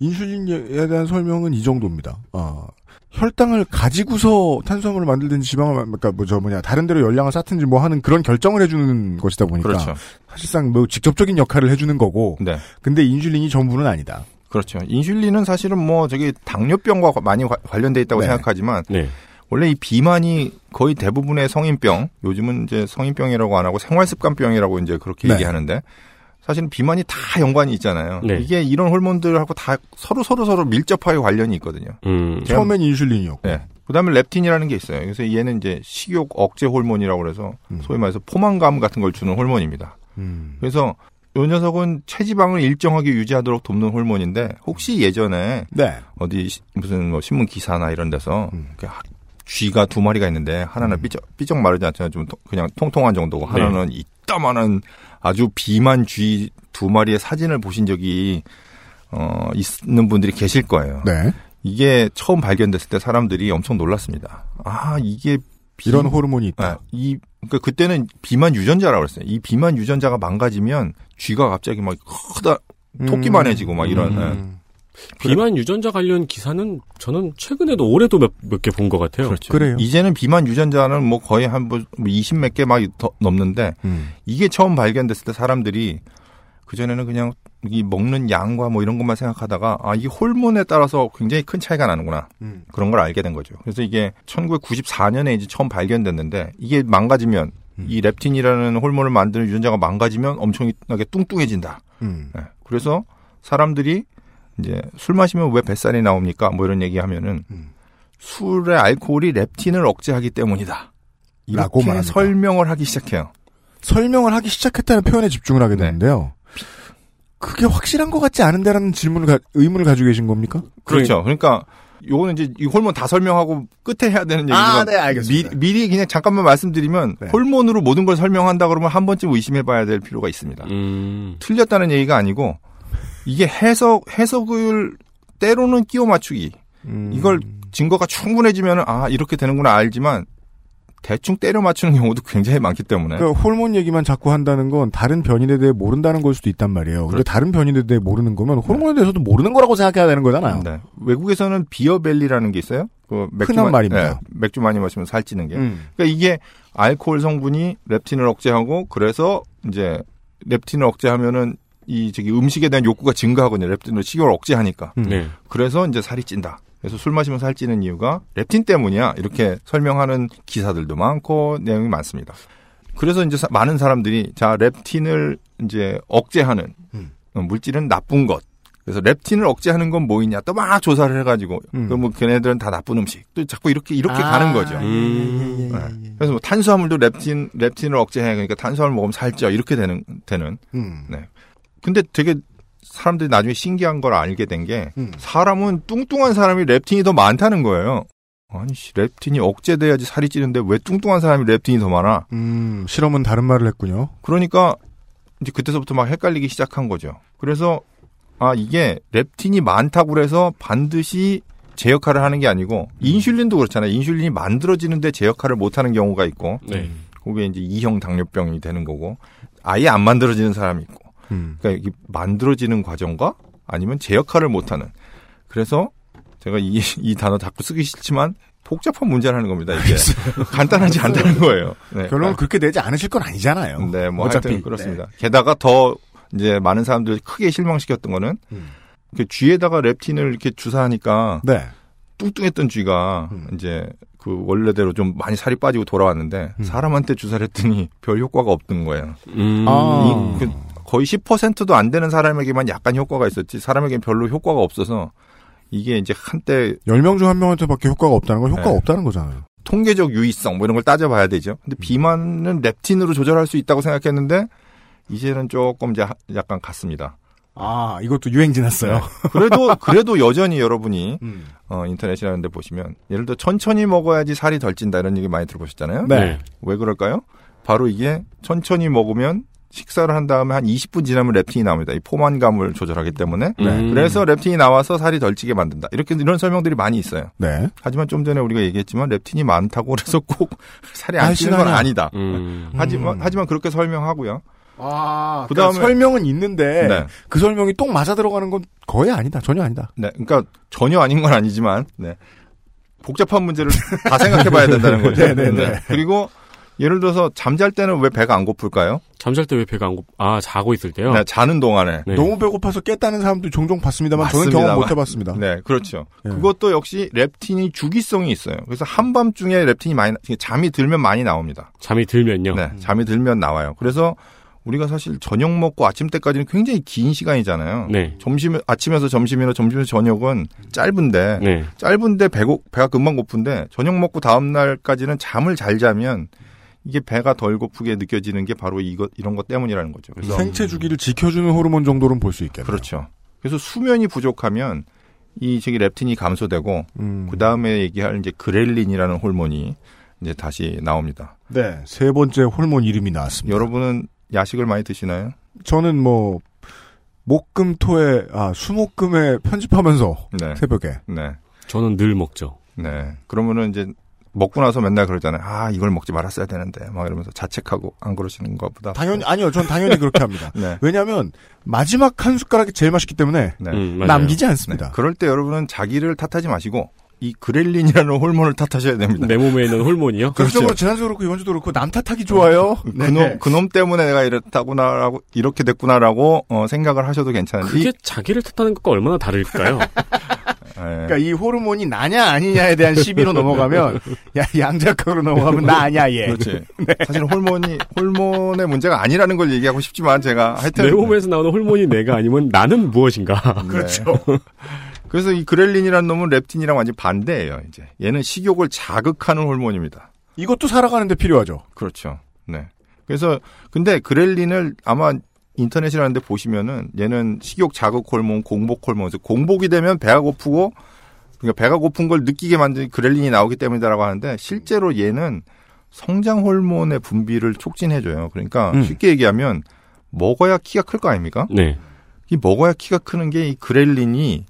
인슐린에 대한 설명은 이 정도입니다. 어, 혈당을 가지고서 탄수화물을 만들든지 지방을 만- 그러니까 뭐저 뭐냐 다른 데로 열량을 쌓든지 뭐 하는 그런 결정을 해주는 것이다 보니까 그렇죠. 사실상 뭐 직접적인 역할을 해주는 거고. 네. 근데 인슐린이 전부는 아니다. 그렇죠. 인슐린은 사실은 뭐 저기 당뇨병과 과- 많이 과- 관련돼 있다고 네. 생각하지만 네. 원래 이 비만이 거의 대부분의 성인병, 요즘은 이제 성인병이라고 안 하고 생활습관병이라고 이제 그렇게 네. 얘기하는데 사실은 비만이 다 연관이 있잖아요. 네. 이게 이런 호르몬들하고 다 서로 서로 서로 밀접하게 관련이 있거든요. 음. 제가- 처음엔 인슐린이었고. 네. 그다음에 렙틴이라는 게 있어요. 그래서 얘는 이제 식욕 억제 호르몬이라고 그래서 음. 소위 말해서 포만감 같은 걸 주는 호르몬입니다. 음. 그래서 요 녀석은 체지방을 일정하게 유지하도록 돕는 호르몬인데 혹시 예전에 네. 어디 시- 무슨 뭐 신문 기사나 이런 데서 음. 쥐가 두 마리가 있는데 하나는 삐쩍 삐쩍 마르지 않잖아요. 좀 통- 그냥 통통한 정도고 하나는 이따만한 아주 비만 쥐 두 마리의 사진을 보신 적이 어 있는 분들이 계실 거예요. 네. 이게 처음 발견됐을 때 사람들이 엄청 놀랐습니다. 아 이게 비- 이런 호르몬이 있다. 아, 이 그러니까 그때는 비만 유전자라고 그랬어요. 이 비만 유전자가 망가지면 쥐가 갑자기 막 크다 토끼만 해지고 막 이런 예. 음. 비만 유전자 관련 기사는 저는 최근에도 올해도 몇몇개 본 것 같아요. 그렇죠. 그래요. 이제는 비만 유전자는 뭐 거의 한20 몇 개 막 넘는데 음. 이게 처음 발견됐을 때 사람들이 그 전에는 그냥 이 먹는 양과 뭐 이런 것만 생각하다가 아, 이 호르몬에 따라서 굉장히 큰 차이가 나는구나. 음. 그런 걸 알게 된 거죠. 그래서 이게 1994년에 이제 처음 발견됐는데 이게 망가지면 음. 이 렙틴이라는 호르몬을 만드는 유전자가 망가지면 엄청나게 뚱뚱해진다. 음. 네. 그래서 사람들이 이제 술 마시면 왜 뱃살이 나옵니까? 뭐 이런 얘기 하면은 음. 술의 알코올이 렙틴을 억제하기 때문이다. 라고 말합니다. 설명을 하기 시작해요. 설명을 하기 시작했다는 표현에 집중을 하게 네. 되는데요. 그게 확실한 것 같지 않은데라는 질문을 가- 의문을 가지고 계신 겁니까? 그렇죠. 그러니까 요거는 이제 이 호르몬 다 설명하고 끝에 해야 되는 얘기지만 아, 네, 알겠습니다. 미, 리 그냥 잠깐만 말씀드리면 네. 호르몬으로 모든 걸 설명한다 그러면 한 번쯤 의심해 봐야 될 필요가 있습니다. 음. 틀렸다는 얘기가 아니고 이게 해석 해석을 때로는 끼워 맞추기 음. 이걸 증거가 충분해지면 아 이렇게 되는구나 알지만 대충 때려 맞추는 경우도 굉장히 많기 때문에 그러니까 호르몬 얘기만 자꾸 한다는 건 다른 변인에 대해 모른다는 걸 수도 있단 말이에요. 근데 그렇죠. 다른 변인에 대해 모르는 거면 호르몬에 대해서도 모르는 거라고 생각해야 되는 거잖아요. 네. 외국에서는 비어벨리라는 게 있어요. 그 맥주 흔한 마- 말입니다. 네, 맥주 많이 마시면 살찌는 게. 음. 그러니까 이게 알코올 성분이 렙틴을 억제하고 그래서 이제 렙틴을 억제하면은 이 저기 음식에 대한 욕구가 증가하거든요. 렙틴을 식욕을 억제하니까. 음. 네. 그래서 이제 살이 찐다. 그래서 술 마시면 살찌는 이유가 렙틴 때문이야. 이렇게 설명하는 기사들도 많고 내용이 많습니다. 그래서 이제 사- 많은 사람들이 자 렙틴을 이제 억제하는 음. 어, 물질은 나쁜 것. 그래서 렙틴을 억제하는 건 뭐이냐 또 막 조사를 해가지고 음. 그뭐 걔네들은 다 나쁜 음식 또 자꾸 이렇게 이렇게 아, 가는 거죠. 음. 네. 그래서 뭐 탄수화물도 렙틴 렙틴을 억제해 그러니까 탄수화물 먹으면 살쪄 이렇게 되는 되는. 음. 네. 근데 되게 사람들이 나중에 신기한 걸 알게 된게 음. 사람은 뚱뚱한 사람이 렙틴이 더 많다는 거예요. 아니 씨, 렙틴이 억제돼야지 살이 찌는데 왜 뚱뚱한 사람이 렙틴이 더 많아? 음, 실험은 다른 말을 했군요. 그러니까 이제 그때서부터 막 헷갈리기 시작한 거죠. 그래서 아 이게 렙틴이 많다고 그래서 반드시 제 역할을 하는 게 아니고 인슐린도 그렇잖아요. 인슐린이 만들어지는데 제 역할을 못 하는 경우가 있고 네. 그게 이제 이형 당뇨병이 되는 거고 아예 안 만들어지는 사람이 있고 음. 그러니까 이게 만들어지는 과정과 아니면 제 역할을 못하는. 그래서 제가 이, 이 단어 자꾸 쓰기 싫지만 복잡한 문제라는 겁니다. 이게 간단하지 않다는 거예요. 네. 결론은 그렇게 되지 않으실 건 아니잖아요. 네, 뭐 어차피 그렇습니다. 게다가 더 이제 많은 사람들이 크게 실망시켰던 거는 음. 그 쥐에다가 렙틴을 이렇게 주사하니까 네. 뚱뚱했던 쥐가 음. 이제 그 원래대로 좀 많이 살이 빠지고 돌아왔는데 음. 사람한테 주사를 했더니 별 효과가 없던 거예요. 음. 아. 이- 그 거의 10%도 안 되는 사람에게만 약간 효과가 있었지 사람에게는 별로 효과가 없어서 이게 이제 한때 10명 중 한 명한테밖에 효과가 없다는 건 효과가 네. 없다는 거잖아요. 통계적 유의성 뭐 이런 걸 따져봐야 되죠. 음. 근데 비만은 렙틴으로 조절할 수 있다고 생각했는데 이제는 조금 이제 하- 약간 같습니다. 아, 이것도 유행 지났어요. 그래도 그래도 여전히 여러분이 음. 어, 인터넷이라는 데 보시면 예를 들어 천천히 먹어야지 살이 덜 찐다 이런 얘기 많이 들어보셨잖아요. 네. 왜 그럴까요? 바로 이게 천천히 먹으면 식사를 한 다음에 한 20분 지나면 렙틴이 나옵니다. 이 포만감을 조절하기 때문에. 음. 그래서 렙틴이 나와서 살이 덜 찌게 만든다. 이렇게 이런 설명들이 많이 있어요. 네. 하지만 좀 전에 우리가 얘기했지만 렙틴이 많다고 그래서 꼭 살이 안 아, 찌는 건. 아니다. 음. 하지만 하지만 그렇게 설명하고요. 아, 그다음에- 그다음에 설명은 있는데 네. 그 설명이 똥 맞아 들어가는 건 거의 아니다. 전혀 아니다. 네, 그러니까 전혀 아닌 건 아니지만 네. 복잡한 문제를 다 생각해 봐야 된다는 거죠. 네, 네, 네. 그리고 예를 들어서 잠잘 때는 왜 배가 안 고플까요? 잠잘 때 왜 배가 안 고, 아, 자고 있을 때요? 네, 자는 동안에. 네. 너무 배고파서 깼다는 사람도 종종 봤습니다만 저는 맞습니다만. 경험 못 해봤습니다. 네, 그렇죠. 네. 그것도 역시 렙틴이 주기성이 있어요. 그래서 한밤중에 렙틴이 많이, 나- 잠이 들면 많이 나옵니다. 잠이 들면요. 네, 잠이 들면 나와요. 그래서 우리가 사실 저녁 먹고 아침 때까지는 굉장히 긴 시간이잖아요. 네. 점심, 아침에서 점심이나 점심에서 저녁은 짧은데, 네. 짧은데 배고, 배가 금방 고픈데, 저녁 먹고 다음 날까지는 잠을 잘 자면, 이게 배가 덜 고프게 느껴지는 게 바로 이것, 이런 것 때문이라는 거죠. 그래서. 생체 주기를 지켜주는 호르몬 정도는 볼 수 있겠네요. 그렇죠. 그래서 수면이 부족하면, 이 저기 렙틴이 감소되고, 음. 그 다음에 얘기할 이제 그렐린이라는 호르몬이 이제 다시 나옵니다. 네, 세 번째 호르몬 이름이 나왔습니다. 여러분은 야식을 많이 드시나요? 저는 뭐 목금토에 아 수목금에 편집하면서 네. 새벽에 네. 저는 늘 먹죠. 네. 그러면은 이제 먹고 나서 맨날 그러잖아요. 아, 이걸 먹지 말았어야 되는데. 막 이러면서 자책하고 안 그러시는 것보다. 당연히 아니요, 전 당연히 그렇게 합니다. 네. 왜냐하면 마지막 한 숟가락이 제일 맛있기 때문에 네. 음. 남기지 네. 않습니다. 그럴 때 여러분은 자기를 탓하지 마시고 이 그렐린이라는 호르몬을 탓하셔야 됩니다. 내 몸에 있는 호르몬이요? 전적으로 지난주도 그렇고 이번주도 그렇고 남 탓하기 좋아요. 네. 그놈, 그놈 때문에 내가 이렇다구나라고, 이렇게 됐구나라고, 어, 생각을 하셔도 괜찮은데. 그게 이- 자기를 탓하는 것과 얼마나 다를까요? 예. 그러니까 이 호르몬이 나냐 아니냐에 대한 시비로 넘어가면 야 양자각으로 넘어가면 나 아니야 얘. 그렇지. 사실 호르몬이, 호르몬의 문제가 아니라는 걸 얘기하고 싶지만 제가 하여튼. 내 몸에서 나오는 호르몬이 내가 아니면 나는 무엇인가? 그렇죠. 그래서 이 그렐린이라는 놈은 렙틴이랑 완전 반대예요, 이제. 얘는 식욕을 자극하는 호르몬입니다. 이것도 살아가는데 필요하죠. 그렇죠. 네. 그래서 근데 그렐린을 아마 인터넷이라는 데 보시면은 얘는 식욕 자극 호르몬, 공복 호르몬. 공복이 되면 배가 고프고 그러니까 배가 고픈 걸 느끼게 만든 그렐린이 나오기 때문이다라고 하는데 실제로 얘는 성장 호르몬의 분비를 촉진해 줘요. 그러니까 음. 쉽게 얘기하면 먹어야 키가 클 거 아닙니까? 네. 이 먹어야 키가 크는 게 이 그렐린이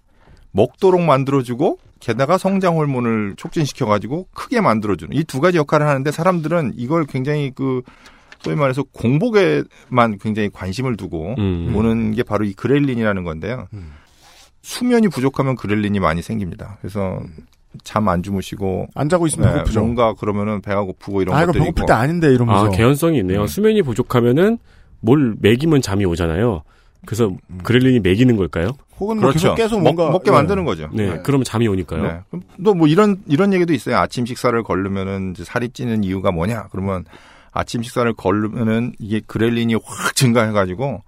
먹도록 만들어주고 게다가 성장 호르몬을 촉진시켜가지고 크게 만들어주는 이 두 가지 역할을 하는데 사람들은 이걸 굉장히 그 소위 말해서 공복에만 굉장히 관심을 두고 음. 보는 게 바로 이 그렐린이라는 건데요. 음. 수면이 부족하면 그렐린이 많이 생깁니다. 그래서 잠 안 주무시고 안 자고 있으면 네, 배고프죠. 뭔가 그러면은 배가 고프고 이런 아 이거 것들이 배고플 있고 때 아닌데 이러면서 아, 개연성이 있네요. 음. 수면이 부족하면은 뭘 먹이면 잠이 오잖아요. 그래서 음. 그렐린이 먹이는 걸까요? 혹은 뭐 계속 계속 먹, 뭔가 먹 게 네. 만드는 거죠. 네. 그러면 잠이 오니까요. 네. 또뭐 이런 이런 얘기도 있어요. 아침 식사를 걸르면은 살이 찌는 이유가 뭐냐? 그러면 아침 식사를 걸르면은 이게 그렐린이 확 증가해가지고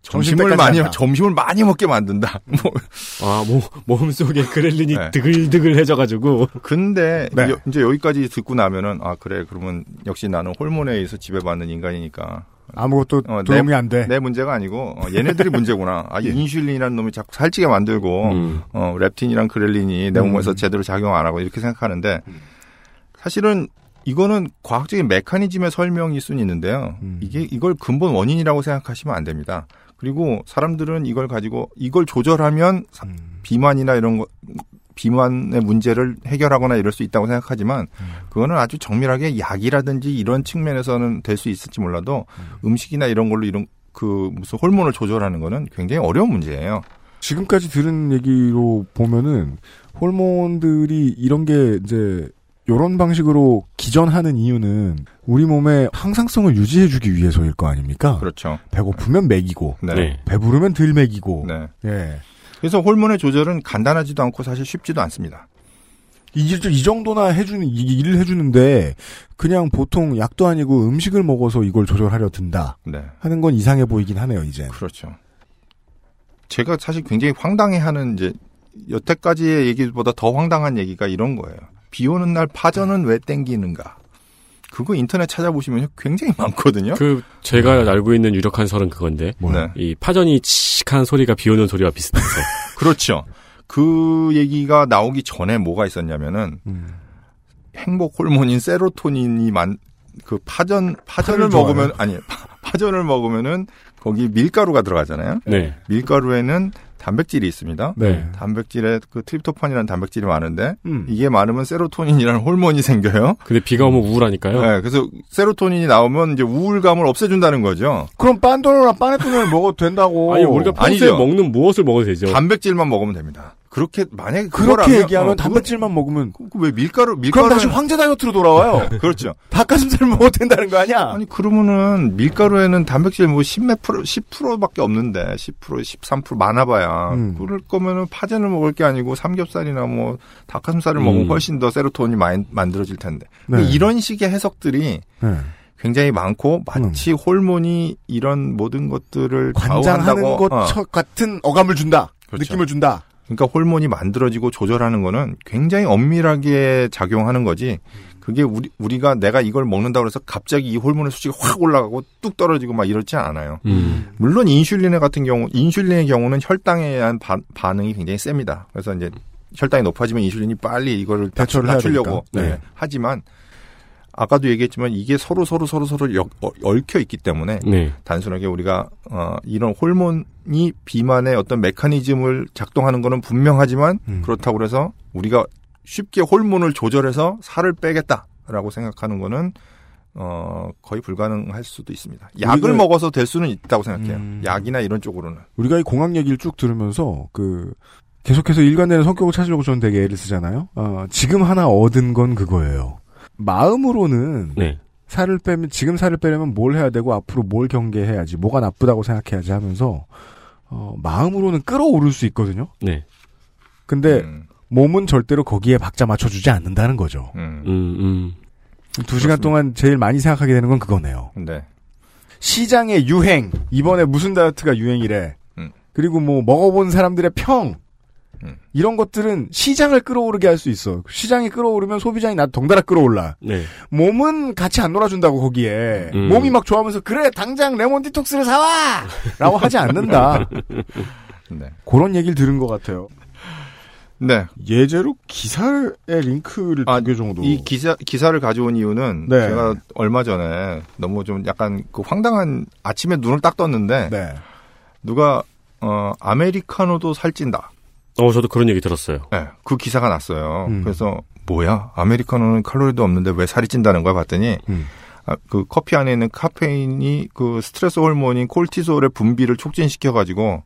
점심 점심을 많이 한다. 점심을 많이 먹게 만든다. 뭐 아, 뭐, 몸속에 그렐린이 네. 드글드글해져 가지고. 근데 네. 여- 이제 여기까지 듣고 나면은 아 그래 그러면 역시 나는 호르몬에 의해서 지배받는 인간이니까 아무것도 어, 도움이 안 돼. 내 문제가 아니고 어, 얘네들이 문제구나. 아 예. 인슐린이라는 놈이 자꾸 살찌게 만들고 음. 어, 렙틴이랑 그렐린이 내 음. 몸에서 제대로 작용 안 하고 이렇게 생각하는데 사실은 이거는 과학적인 메커니즘의 설명일 수는 있는데요. 음. 이게 이걸 근본 원인이라고 생각하시면 안 됩니다. 그리고 사람들은 이걸 가지고 이걸 조절하면 사- 음. 비만이나 이런 거 비만의 문제를 해결하거나 이럴 수 있다고 생각하지만 그거는 아주 정밀하게 약이라든지 이런 측면에서는 될 수 있을지 몰라도 음 식이나 이런 걸로 이런 그 무슨 호르몬을 조절하는 거는 굉장히 어려운 문제예요. 지금까지 들은 얘기로 보면은 호르몬들이 이런 게 이제 요런 방식으로 기전하는 이유는 우리 몸의 항상성을 유지해주기 위해서일 거 아닙니까? 그렇죠. 배고프면 먹이고 네. 네. 배부르면 덜 먹이고 네. 예. 그래서 호르몬의 조절은 간단하지도 않고 사실 쉽지도 않습니다. 이, 일- 이 정도나 해주는 이 일을 해주는데 그냥 보통 약도 아니고 음식을 먹어서 이걸 조절하려 든다 네. 하는 건 이상해 보이긴 하네요 이제. 그렇죠. 제가 사실 굉장히 황당해하는 이제 여태까지의 얘기보다 더 황당한 얘기가 이런 거예요. 비 오는 날 파전은 왜 땡기는가? 그거 인터넷 찾아보시면 굉장히 많거든요. 그 제가 알고 있는 유력한 설은 그건데 네. 이 파전이 칙한 소리가 비 오는 소리와 비슷해서 그렇죠. 그 얘기가 나오기 전에 뭐가 있었냐면은 음. 행복 호르몬인 세로토닌이 만 그 파전 파전을? 먹으면 아니 파- 파전을 먹으면은 거기 밀가루가 들어가잖아요. 네. 밀가루에는 단백질이 있습니다. 네. 단백질에 그 트립토판이라는 단백질이 많은데 음. 이게 많으면 세로토닌이라는 호르몬이 생겨요. 근데 비가 오면 우울하니까요. 네, 그래서 세로토닌이 나오면 이제 우울감을 없애준다는 거죠. 그럼 빤도로나 빠네토닌을 먹어도 된다고. 아니 우리가 평소에 아니죠. 먹는 무엇을 먹어도 되죠. 단백질만 먹으면 됩니다. 그렇게 만약에 그렇게 하면- 얘기하면 어, 단백질만 먹으면 그거 왜 밀가루 그럼 밀가루 다시 황제 다이어트로 돌아와요. 그렇죠. 닭가슴살 먹어도 된다는 거 아니야? 아니 그러면은 밀가루에는 단백질 뭐 10몇 프로 10%밖에 없는데 10% 13% 많아봐야 음. 그럴 거면은 파전을 먹을 게 아니고 삼겹살이나 뭐 닭가슴살을 음. 먹으면 훨씬 더 세로토닌이 많이 만들어질 텐데 네. 이런 식의 해석들이 네. 굉장히 많고 마치 호르몬이 이런 모든 것들을 관장하는 좌우한다고 것 어. 처- 같은 어감을 준다. 그렇죠. 느낌을 준다. 그러니까 호르몬이 만들어지고 조절하는 거는 굉장히 엄밀하게 작용하는 거지. 그게 우리 우리가 내가 이걸 먹는다고 해서 갑자기 이 호르몬의 수치가 확 올라가고 뚝 떨어지고 막 이렇지 않아요. 음. 물론 인슐린 같은 경우 인슐린의 경우는 혈당에 의한 반, 반응이 굉장히 셉니다. 그래서 이제 혈당이 높아지면 인슐린이 빨리 이거를 해야 낮추려고. 네. 네. 하지만 아까도 얘기했지만 이게 서로 서로 서로 서로 엮- 어- 얽혀 있기 때문에 네. 단순하게 우리가 어, 이런 호르몬이 비만의 어떤 메커니즘을 작동하는 거는 분명하지만 음. 그렇다고 해서 우리가 쉽게 호르몬을 조절해서 살을 빼겠다라고 생각하는 거는 어, 거의 불가능할 수도 있습니다. 약을 먹어서 될 수는 있다고 생각해요. 음. 약이나 이런 쪽으로는. 우리가 이 공학 얘기를 쭉 들으면서 그 계속해서 일관되는 성격을 찾으려고 저는 되게 애를 쓰잖아요. 어, 지금 하나 얻은 건 그거예요. 마음으로는 네. 살을 빼면 지금 살을 빼려면 뭘 해야 되고 앞으로 뭘 경계해야지 뭐가 나쁘다고 생각해야지 하면서 어, 마음으로는 끌어오를 수 있거든요. 네. 근데 음, 몸은 절대로 거기에 박자 맞춰주지 않는다는 거죠. 음. 음, 음. 두 시간 동안 제일 많이 생각하게 되는 건 그거네요. 네. 시장의 유행 이번에 무슨 다이어트가 유행이래. 음. 그리고 뭐 먹어본 사람들의 평 음. 이런 것들은 시장을 끌어오르게 할 수 있어. 시장이 끌어오르면 소비자이 나도 덩달아 끌어올라. 네. 몸은 같이 안 놀아준다고 거기에 음. 몸이 막 좋아하면서 그래 당장 레몬 디톡스를 사와라고 하지 않는다. 네. 그런 얘기를 들은 것 같아요. 네. 예제로 기사의 링크를 아, 두개 정도. 이 기사 기사를 가져온 이유는 네. 제가 얼마 전에 너무 좀 약간 그 황당한 아침에 눈을 딱 떴는데 네. 누가 어 아메리카노도 살찐다. 어, 저도 그런 얘기 들었어요. 네, 그 기사가 났어요. 음. 그래서 뭐야 아메리카노는 칼로리도 없는데 왜 살이 찐다는 거야 봤더니 음. 아, 그 커피 안에 있는 카페인이 그 스트레스 호르몬인 콜티솔의 분비를 촉진시켜 가지고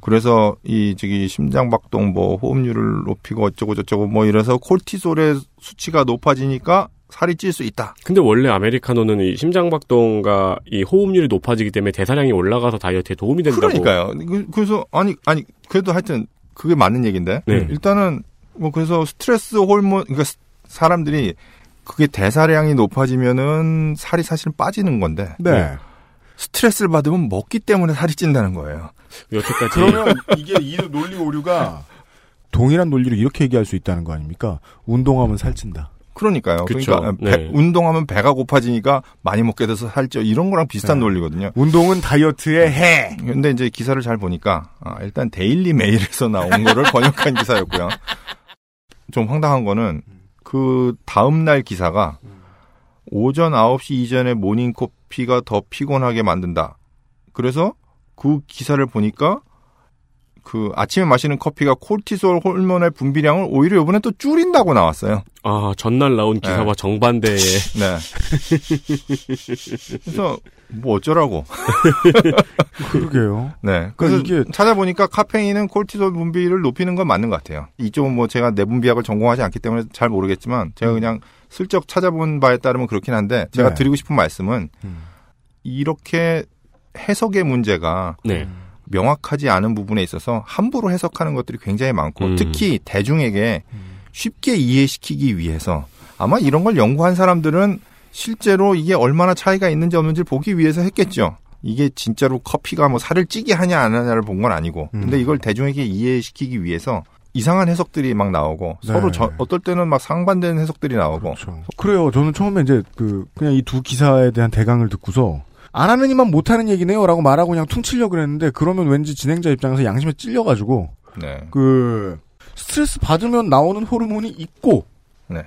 그래서 이 저기 심장박동 뭐 호흡률을 높이고 어쩌고 저쩌고 뭐 이래서 콜티솔의 수치가 높아지니까 살이 찔 수 있다. 근데 원래 아메리카노는 이 심장박동과 이 호흡률이 높아지기 때문에 대사량이 올라가서 다이어트에 도움이 된다고. 그러니까요. 그- 그래서 아니 아니 그래도 하여튼 그게 맞는 얘기인데 네. 일단은 뭐 그래서 스트레스 호르몬 그러니까 스- 사람들이 그게 대사량이 높아지면은 살이 사실은 빠지는 건데 네. 스트레스를 받으면 먹기 때문에 살이 찐다는 거예요. 여태까지 그러면 이게 이 논리 오류가 동일한 논리로 이렇게 얘기할 수 있다는 거 아닙니까? 운동하면 살찐다. 그러니까요. 그쵸. 그러니까 배- 네. 운동하면 배가 고파지니까 많이 먹게 돼서 살쪄 이런 거랑 비슷한 네. 논리거든요. 운동은 다이어트에 해. 근데 이제 기사를 잘 보니까 아, 일단 데일리 메일에서 나온 거를 번역한 기사였고요. 좀 황당한 거는 그 다음 날 기사가 오전 9시 이전에 모닝 커피가 더 피곤하게 만든다. 그래서 그 기사를 보니까 그 아침에 마시는 커피가 cortisol 호르몬의 분비량을 오히려 이번에 또 줄인다고 나왔어요. 아 전날 나온 기사와 네. 정반대의 네. 그래서 뭐 어쩌라고. 그러게요. 네. 그래서 이게- 찾아보니까 카페인은 콜티솔 분비를 높이는 건 맞는 것 같아요. 이쪽은 뭐 제가 내분비학을 전공하지 않기 때문에 잘 모르겠지만 제가 그냥 슬쩍 찾아본 바에 따르면 그렇긴 한데 제가 네. 드리고 싶은 말씀은 음. 이렇게 해석의 문제가 네. 명확하지 않은 부분에 있어서 함부로 해석하는 것들이 굉장히 많고 음. 특히 대중에게 쉽게 이해시키기 위해서 아마 이런 걸 연구한 사람들은 실제로 이게 얼마나 차이가 있는지 없는지 보기 위해서 했겠죠. 이게 진짜로 커피가 뭐 살을 찌게 하냐 안 하냐를 본 건 아니고 음. 근데 이걸 대중에게 이해시키기 위해서 이상한 해석들이 막 나오고 네. 서로 저, 어떨 때는 막 상반되는 해석들이 나오고 그래요. 저는 처음에 이제 그 그냥 이 두 기사에 대한 대강을 듣고서 안 하는 이만 못하는 얘기네요 라고 말하고 그냥 퉁치려 그랬는데 그러면 왠지 진행자 입장에서 양심에 찔려가지고 네. 그 스트레스 받으면 나오는 호르몬이 있고 네.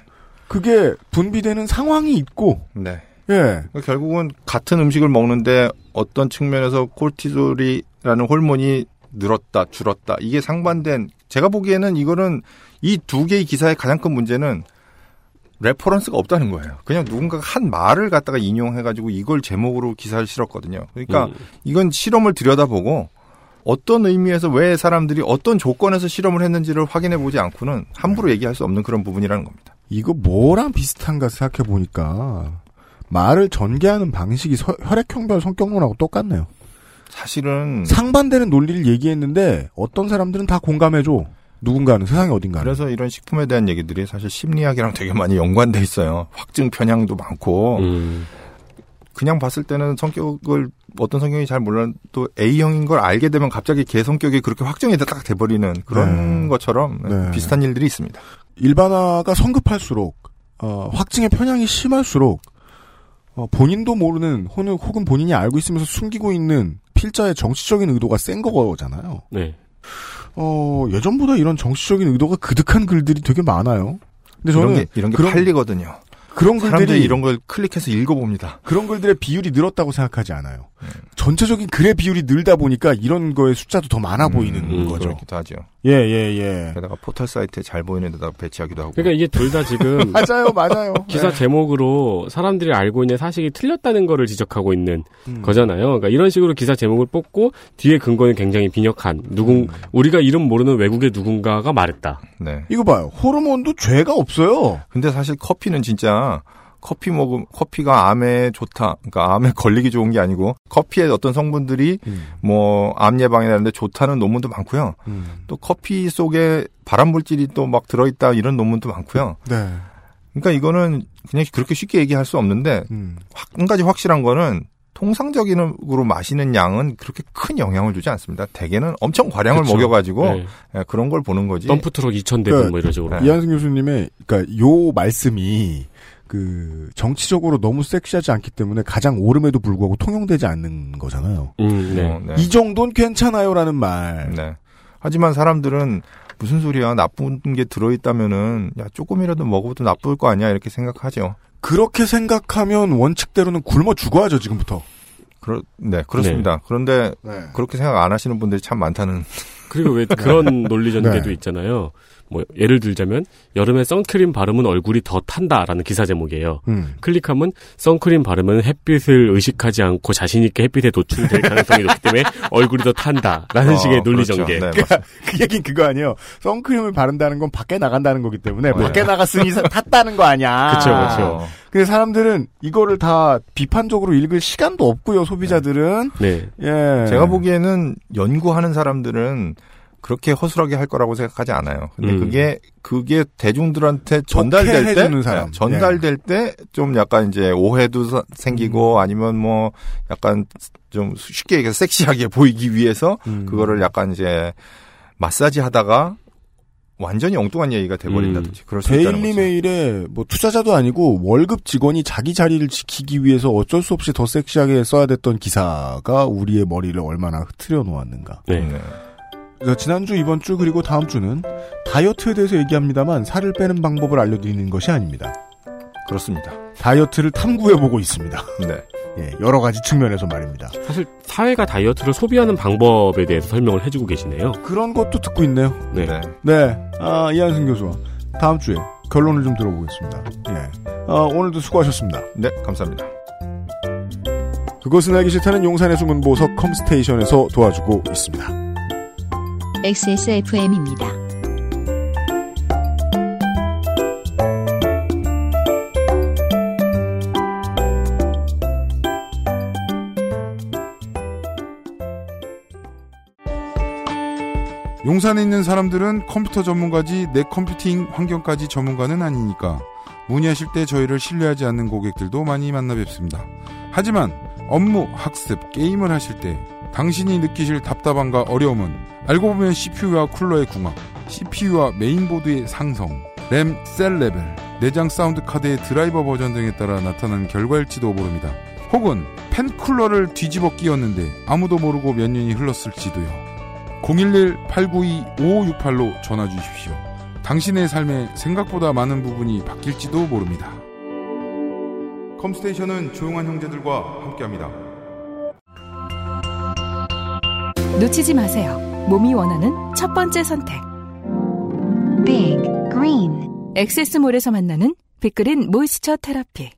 그게 분비되는 상황이 있고 네. 예. 결국은 같은 음식을 먹는데 어떤 측면에서 cortisol이라는 호르몬이 늘었다, 줄었다. 이게 상반된 제가 보기에는 이거는 이 두 개의 기사의 가장 큰 문제는 reference가 없다는 거예요. 그냥 누군가가 한 말을 갖다가 인용해가지고 이걸 제목으로 기사를 실었거든요. 그러니까 음. 이건 실험을 들여다보고 어떤 의미에서 왜 사람들이 어떤 조건에서 실험을 했는지를 확인해 보지 않고는 함부로 얘기할 수 없는 그런 부분이라는 겁니다. 이거 뭐랑 비슷한가 생각해 보니까 말을 전개하는 방식이 서- 혈액형별 성격론하고 똑같네요. 사실은 상반되는 논리를 얘기했는데 어떤 사람들은 다 공감해줘. 누군가는 세상에 어딘가는. 그래서 이런 식품에 대한 얘기들이 사실 심리학이랑 되게 많이 연관돼 있어요. 확증 편향도 많고 음. 그냥 봤을 때는 성격을 어떤 성격이 잘 몰라도 A형인 걸 알게 되면 갑자기 걔 성격이 그렇게 확정이 딱 돼버리는 그런 네. 것처럼 네. 비슷한 일들이 있습니다. 일반화가 성급할수록 어, 확증의 편향이 심할수록 어, 본인도 모르는 혹은, 혹은 본인이 알고 있으면서 숨기고 있는 필자의 정치적인 의도가 센 거잖아요. 네. 어, 예전보다 이런 정치적인 의도가 그득한 글들이 되게 많아요. 근데 저는 이런 게 이런 게 그런- 팔리거든요. 그런 글들이 이런 걸 클릭해서 읽어봅니다. 그런 글들의 비율이 늘었다고 생각하지 않아요. 네. 전체적인 글의 비율이 늘다 보니까 이런 거의 숫자도 더 많아 보이는 음, 거죠. 그렇기도 하죠. 예, 예, 예. 게다가 포털 사이트에 잘 보이는 데다가 배치하기도 하고. 그러니까 이게 둘 다 지금 맞아요, 맞아요. 기사 네. 제목으로 사람들이 알고 있는 사실이 틀렸다는 거를 지적하고 있는 음. 거잖아요. 그러니까 이런 식으로 기사 제목을 뽑고 뒤에 근거는 굉장히 빈약한 음. 누군 우리가 이름 모르는 외국의 누군가가 말했다. 네. 이거 봐요. 호르몬도 죄가 없어요. 근데 사실 커피는 진짜 커피 먹음 커피가 암에 좋다. 그러니까 암에 걸리기 좋은 게 아니고 커피의 어떤 성분들이 음. 뭐암 예방에 나는데 좋다는 논문도 많고요. 또 커피 속에 발암 물질이 또 막 들어 있다 이런 논문도 많고요. 네. 그러니까 이거는 그냥 그렇게 쉽게 얘기할 수 없는데 음. 확- 한 가지 확실한 거는 통상적으로 마시는 양은 그렇게 큰 영향을 주지 않습니다. 대개는 엄청 과량을 그쵸. 먹여가지고 네. 예, 그런 걸 보는 거지. 덤프 트럭 2,000대분 그러니까 뭐 이런 식으로. 네. 이한승 교수님의 그러니까 요 말씀이 그 정치적으로 너무 섹시하지 않기 때문에 가장 옳음에도 불구하고 통용되지 않는 거잖아요. 음, 네. 어, 네. 이 정도는 괜찮아요라는 말. 네. 하지만 사람들은 무슨 소리야 나쁜 게 들어있다면은 야 조금이라도 먹어도 나쁠 거 아니야 이렇게 생각하죠. 그렇게 생각하면 원칙대로는 굶어 죽어야죠 지금부터. 그렇 네 그렇습니다. 그런데 네. 그렇게 생각 안 하시는 분들이 참 많다는. 그리고 왜 그런 논리 전개도 네. 있잖아요. 뭐 예를 들자면 여름에 선크림 바르면 얼굴이 더 탄다라는 기사 제목이에요. 음. 클릭하면 선크림 바르면 햇빛을 의식하지 않고 자신 있게 햇빛에 노출될 가능성이 높기 때문에 얼굴이 더 탄다라는 어, 식의 논리 그렇죠. 전개. 네, 맞습니다. 그 얘긴 그거 아니에요. 선크림을 바른다는 건 밖에 나간다는 거기 때문에 네. 밖에 나갔으니 사- 탔다는 거 아니야. 그쵸, 그쵸. 어, 근데 사람들은 이거를 다 비판적으로 읽을 시간도 없고요. 소비자들은 네. 예. 제가 보기에는 연구하는 사람들은 그렇게 허술하게 할 거라고 생각하지 않아요. 근데 음. 그게 그게 대중들한테 전달될 때 사람. 네, 전달될 때좀 약간 이제 오해도 서- 음. 생기고 아니면 뭐 약간 좀 쉽게 얘기해서 섹시하게 보이기 위해서 음. 그거를 약간 이제 마사지 하다가 완전히 엉뚱한 얘기가 돼버린다든지 그럴 수 있다는 데일리 거죠. 메일에 뭐 투자자도 아니고 월급 직원이 자기 자리를 지키기 위해서 어쩔 수 없이 더 섹시하게 써야 됐던 기사가 우리의 머리를 얼마나 흐트려 놓았는가. 네. 네. 그래서 지난주, 이번 주, 그리고 다음 주는 다이어트에 대해서 얘기합니다만 살을 빼는 방법을 알려드리는 것이 아닙니다. 그렇습니다. 다이어트를 탐구해보고 있습니다. 네. 예, 여러 가지 측면에서 말입니다. 사실 사회가 다이어트를 소비하는 방법에 대해서 설명을 해주고 계시네요. 그런 것도 듣고 있네요. 네. 네. 네, 아, 이한승 교수와 다음 주에 결론을 좀 들어보겠습니다. 예. 아, 오늘도 수고하셨습니다. 네, 감사합니다. 그것은 알기 싫다는 용산의 숨은 보석 컴스테이션에서 도와주고 있습니다. XSFM입니다. 용산에 있는 사람들은 컴퓨터 전문가지 내 컴퓨팅 환경까지 전문가는 아니니까 문의하실 때 저희를 신뢰하지 않는 고객들도 많이 만나 뵙습니다. 하지만 업무, 학습, 게임을 하실 때 당신이 느끼실 답답함과 어려움은 알고 보면 CPU와 쿨러의 궁합, CPU와 메인보드의 상성, 램 셀 레벨, 내장 사운드 카드의 드라이버 버전 등에 따라 나타나는 결과일지도 모릅니다. 혹은 팬 쿨러를 뒤집어 끼웠는데 아무도 모르고 몇 년이 흘렀을지도요. 011-892-5568로 전화 주십시오. 당신의 삶에 생각보다 많은 부분이 바뀔지도 모릅니다. 컴스테이션은 조용한 형제들과 함께합니다. 놓치지 마세요. 몸이 원하는 첫 번째 선택. Big Green 엑세스몰에서 만나는 빅그린 모이스처 테라피.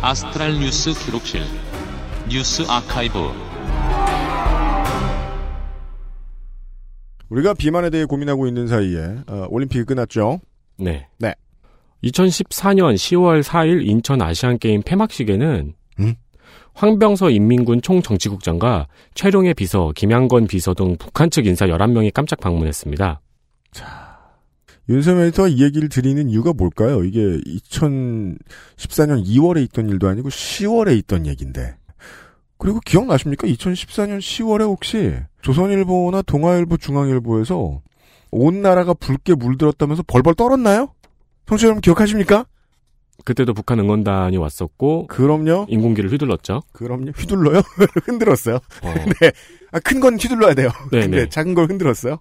아스트랄 뉴스 기록실 뉴스 아카이브 우리가 비만에 대해 고민하고 있는 사이에 어, 올림픽이 끝났죠. 네. 네. 2014년 10월 4일 인천 아시안 게임 폐막식에는 음? 황병서 인민군 총정치국장과 최룡의 비서, 김양건 비서 등 북한 측 인사 11명이 깜짝 방문했습니다. 윤세민 에디터가 이 얘기를 드리는 이유가 뭘까요? 이게 2014년 2월에 있던 일도 아니고 10월에 있던 얘기인데. 그리고 기억나십니까? 2014년 10월에 혹시 조선일보나 동아일보, 중앙일보에서 온 나라가 붉게 물들었다면서 벌벌 떨었나요? 청취자 여러분 기억하십니까? 그때도 북한 응원단이 왔었고 그럼요. 인공기를 휘둘렀죠. 그럼요. 휘둘러요? 흔들었어요. 어. 네. 아, 큰 건 휘둘러야 돼요. 네네. 근데 작은 걸 흔들었어요.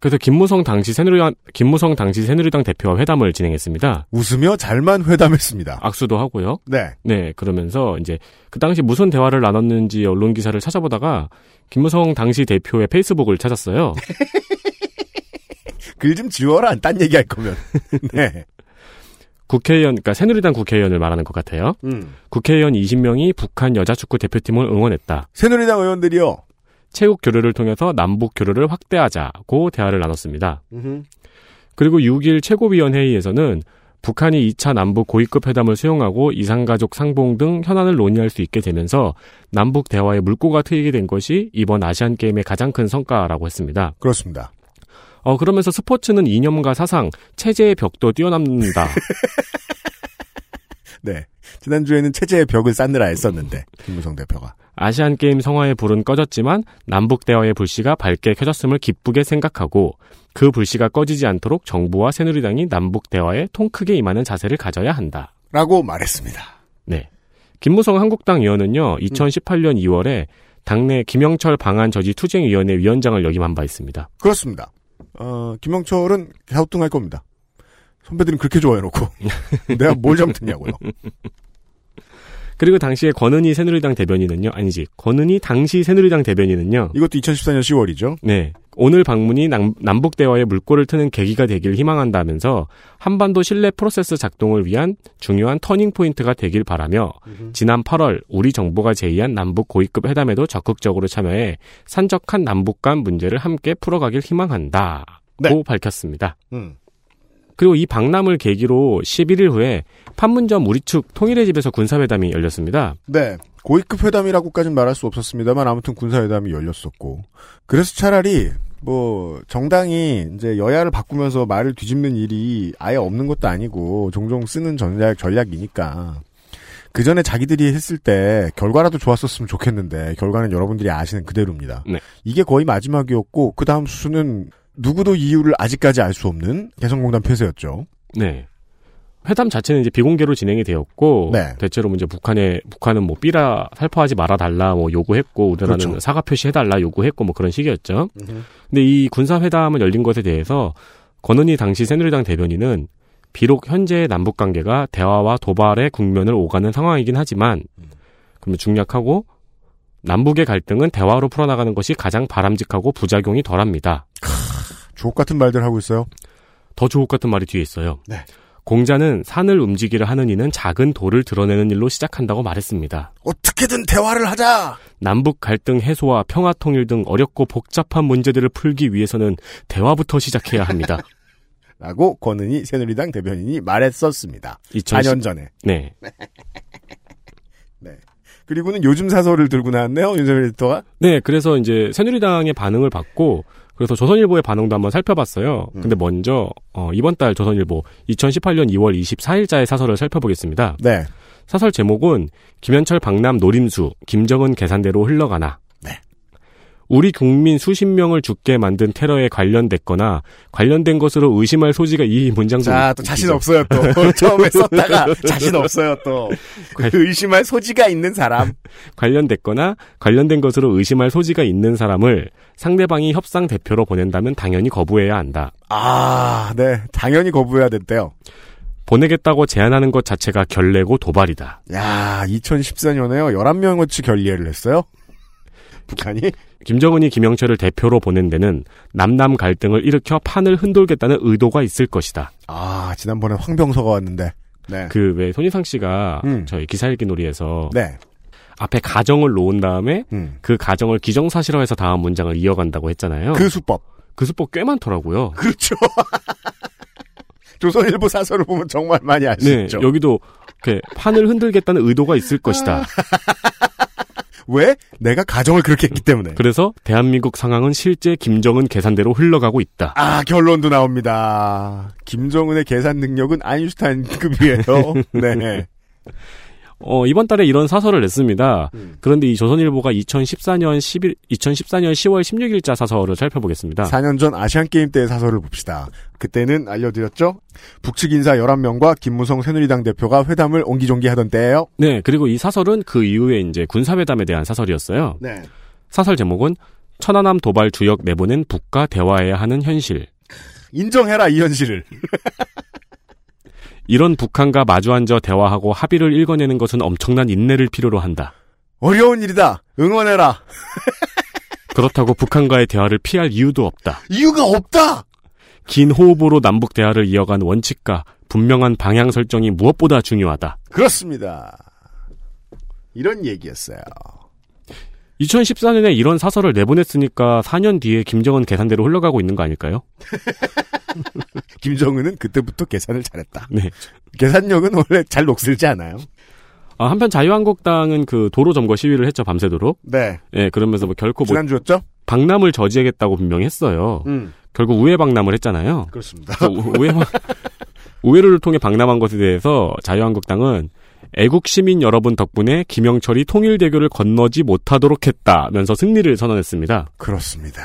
그래서 김무성 당시 새누리당 김무성 당시 새누리당 대표와 회담을 진행했습니다. 웃으며 잘만 회담했습니다. 악수도 하고요. 네. 네, 그러면서 이제 그 당시 무슨 대화를 나눴는지 언론 기사를 찾아보다가 김무성 당시 대표의 페이스북을 찾았어요. 글 좀 지워라. 딴 얘기 할 거면. 네. 국회의원, 그러니까 새누리당 국회의원을 말하는 것 같아요. 음. 국회의원 20명이 북한 여자축구 대표팀을 응원했다. 새누리당 의원들이요. 체육 교류를 통해서 남북 교류를 확대하자고 대화를 나눴습니다. 음흠. 그리고 6일 최고위원회의에서는 북한이 2차 남북 고위급 회담을 수용하고 이산가족 상봉 등 현안을 논의할 수 있게 되면서 남북 대화의 물꼬가 트이게 된 것이 이번 아시안 게임의 가장 큰 성과라고 했습니다. 그렇습니다. 어 그러면서 스포츠는 이념과 사상, 체제의 벽도 뛰어넘는다. 네. 지난주에는 체제의 벽을 쌓느라 애썼는데, 김무성 대표가. 아시안 게임 성화의 불은 꺼졌지만 남북 대화의 불씨가 밝게 켜졌음을 기쁘게 생각하고 그 불씨가 꺼지지 않도록 정부와 새누리당이 남북 대화에 통 크게 임하는 자세를 가져야 한다. 라고 말했습니다. 네. 김무성 한국당 의원은요, 2018년 2월에 당내 김영철 방한 저지 투쟁위원회 위원장을 역임한 바 있습니다. 그렇습니다. 어, 김영철은 갸우뚱할 겁니다. 선배들은 그렇게 좋아해놓고. 내가 뭘 잘못했냐고요. 그리고 당시에 권은희 새누리당 대변인은요, 아니지, 권은희 당시 새누리당 대변인은요, 이것도 2014년 10월이죠. 네. 오늘 방문이 남, 북 대화에 물꼬를 트는 계기가 되길 희망한다면서 한반도 신뢰 프로세스 작동을 위한 중요한 터닝 포인트가 되길 바라며 지난 8월 우리 정부가 제의한 남북 고위급 회담에도 적극적으로 참여해 산적한 남북 간 문제를 함께 풀어가길 희망한다고 네. 밝혔습니다. 음. 그리고 이 방남을 계기로 11일 후에 판문점 우리 측 통일의 집에서 군사회담이 열렸습니다. 네. 고위급 회담이라고까지는 말할 수 없었습니다만 아무튼 군사회담이 열렸었고. 그래서 차라리 뭐 정당이 이제 여야를 바꾸면서 말을 뒤집는 일이 아예 없는 것도 아니고 종종 쓰는 전략 전략이니까 그 전에 자기들이 했을 때 결과라도 좋았었으면 좋겠는데 결과는 여러분들이 아시는 그대로입니다. 네. 이게 거의 마지막이었고 그 다음 수는 누구도 이유를 아직까지 알 수 없는 개성공단 폐쇄였죠. 네. 회담 자체는 이제 비공개로 진행이 되었고 네. 대체로 이제 북한에 북한은 뭐 삐라 살포하지 말아 달라 뭐 요구했고 우리나라는 그렇죠. 사과 표시해 달라 요구했고 뭐 그런 식이었죠. 근데 이 군사 회담을 열린 것에 대해서 권은희 당시 새누리당 대변인은 비록 현재의 남북 관계가 대화와 도발의 국면을 오가는 상황이긴 하지만 그러면 중략하고 남북의 갈등은 대화로 풀어나가는 것이 가장 바람직하고 부작용이 덜합니다. 주옥 같은 말들 하고 있어요. 더 주옥 같은 말이 뒤에 있어요. 네. 공자는 산을 움직이려 하는 이는 작은 돌을 드러내는 일로 시작한다고 말했습니다. 어떻게든 대화를 하자. 남북 갈등 해소와 평화 통일 등 어렵고 복잡한 문제들을 풀기 위해서는 대화부터 시작해야 합니다. 라고 권은희 새누리당 대변인이 말했었습니다. 2010 4년 전에. 네. 그리고는 요즘 사설을 들고 나왔네요, 윤석열 에디터가. 네, 그래서 이제 새누리당의 반응을 받고 그래서 조선일보의 반응도 한번 살펴봤어요. 음. 근데 먼저 어, 이번 달 조선일보 2018년 2월 24일자의 사설을 살펴보겠습니다. 네. 사설 제목은 김현철 박남 노림수 김정은 계산대로 흘러가나. 네. 우리 국민 수십 명을 죽게 만든 테러에 관련됐거나 관련된 것으로 의심할 소지가 이 문장도 자, 또 자신. 없어요, 또. 처음에 썼다가 자신 없어요, 또. 그 의심할 소지가 있는 사람. 관련됐거나 관련된 것으로 의심할 소지가 있는 사람을 상대방이 협상 대표로 보낸다면 당연히 거부해야 한다. 아, 네. 당연히 거부해야 됐대요. 보내겠다고 제안하는 것 자체가 결례고 도발이다. 야 2014년에요. 11명어치 결례를 했어요. 북한이. 김정은이 김영철을 대표로 보낸 데는 남남 갈등을 일으켜 판을 흔들겠다는 의도가 있을 것이다. 아, 지난번에 황병서가 왔는데. 네. 그왜 손희상 씨가 음. 저희 기사 읽기 놀이에서 네. 앞에 가정을 놓은 다음에 음. 그 가정을 기정사실화해서 다음 문장을 이어간다고 했잖아요. 그 수법. 그 수법 꽤 많더라고요. 그렇죠. 조선일보 사설을 보면 정말 많이 알수 네, 있죠. 여기도 이렇게 판을 흔들겠다는 의도가 있을 것이다. 왜? 내가 가정을 그렇게 했기 때문에. 그래서 대한민국 상황은 실제 김정은 계산대로 흘러가고 있다. 아, 결론도 나옵니다. 김정은의 계산 능력은 아인슈타인 급이에요. 네. 어, 이번 달에 이런 사설을 냈습니다. 음. 그런데 이 조선일보가 2014년 10일, 2014년 10월 16일자 사설을 살펴보겠습니다. 4년 전 아시안게임 때의 사설을 봅시다. 그때는 알려드렸죠? 북측 인사 11명과 김무성 새누리당 대표가 회담을 옹기종기 하던 때예요. 네, 그리고 이 사설은 그 이후에 이제 군사회담에 대한 사설이었어요. 네. 사설 제목은 천안함 도발 주역 내보낸 북과 대화해야 하는 현실. 인정해라, 이 현실을. 이런 북한과 마주 앉아 대화하고 합의를 읽어내는 것은 엄청난 인내를 필요로 한다. 어려운 일이다. 응원해라. 그렇다고 북한과의 대화를 피할 이유도 없다. 이유가 없다! 긴 호흡으로 남북 대화를 이어간 원칙과 분명한 방향 설정이 무엇보다 중요하다. 그렇습니다. 이런 얘기였어요. 2014년에 이런 사설을 내보냈으니까 4년 뒤에 김정은 계산대로 흘러가고 있는 거 아닐까요? 김정은은 그때부터 계산을 잘했다. 네. 계산력은 원래 잘 녹슬지 않아요. 아, 한편 자유한국당은 그 도로 점거 시위를 했죠, 밤새도록. 네. 예, 그러면서 뭐 결코 뭐 지난주였죠? 박람을 저지하겠다고 분명히 했어요. 음. 결국 우회 박람을 했잖아요. 그렇습니다. 그 우- 우회 박- 우회를 통해 박람한 것에 대해서 자유한국당은 애국 시민 여러분 덕분에 김영철이 통일대교를 건너지 못하도록 했다면서 승리를 선언했습니다. 그렇습니다.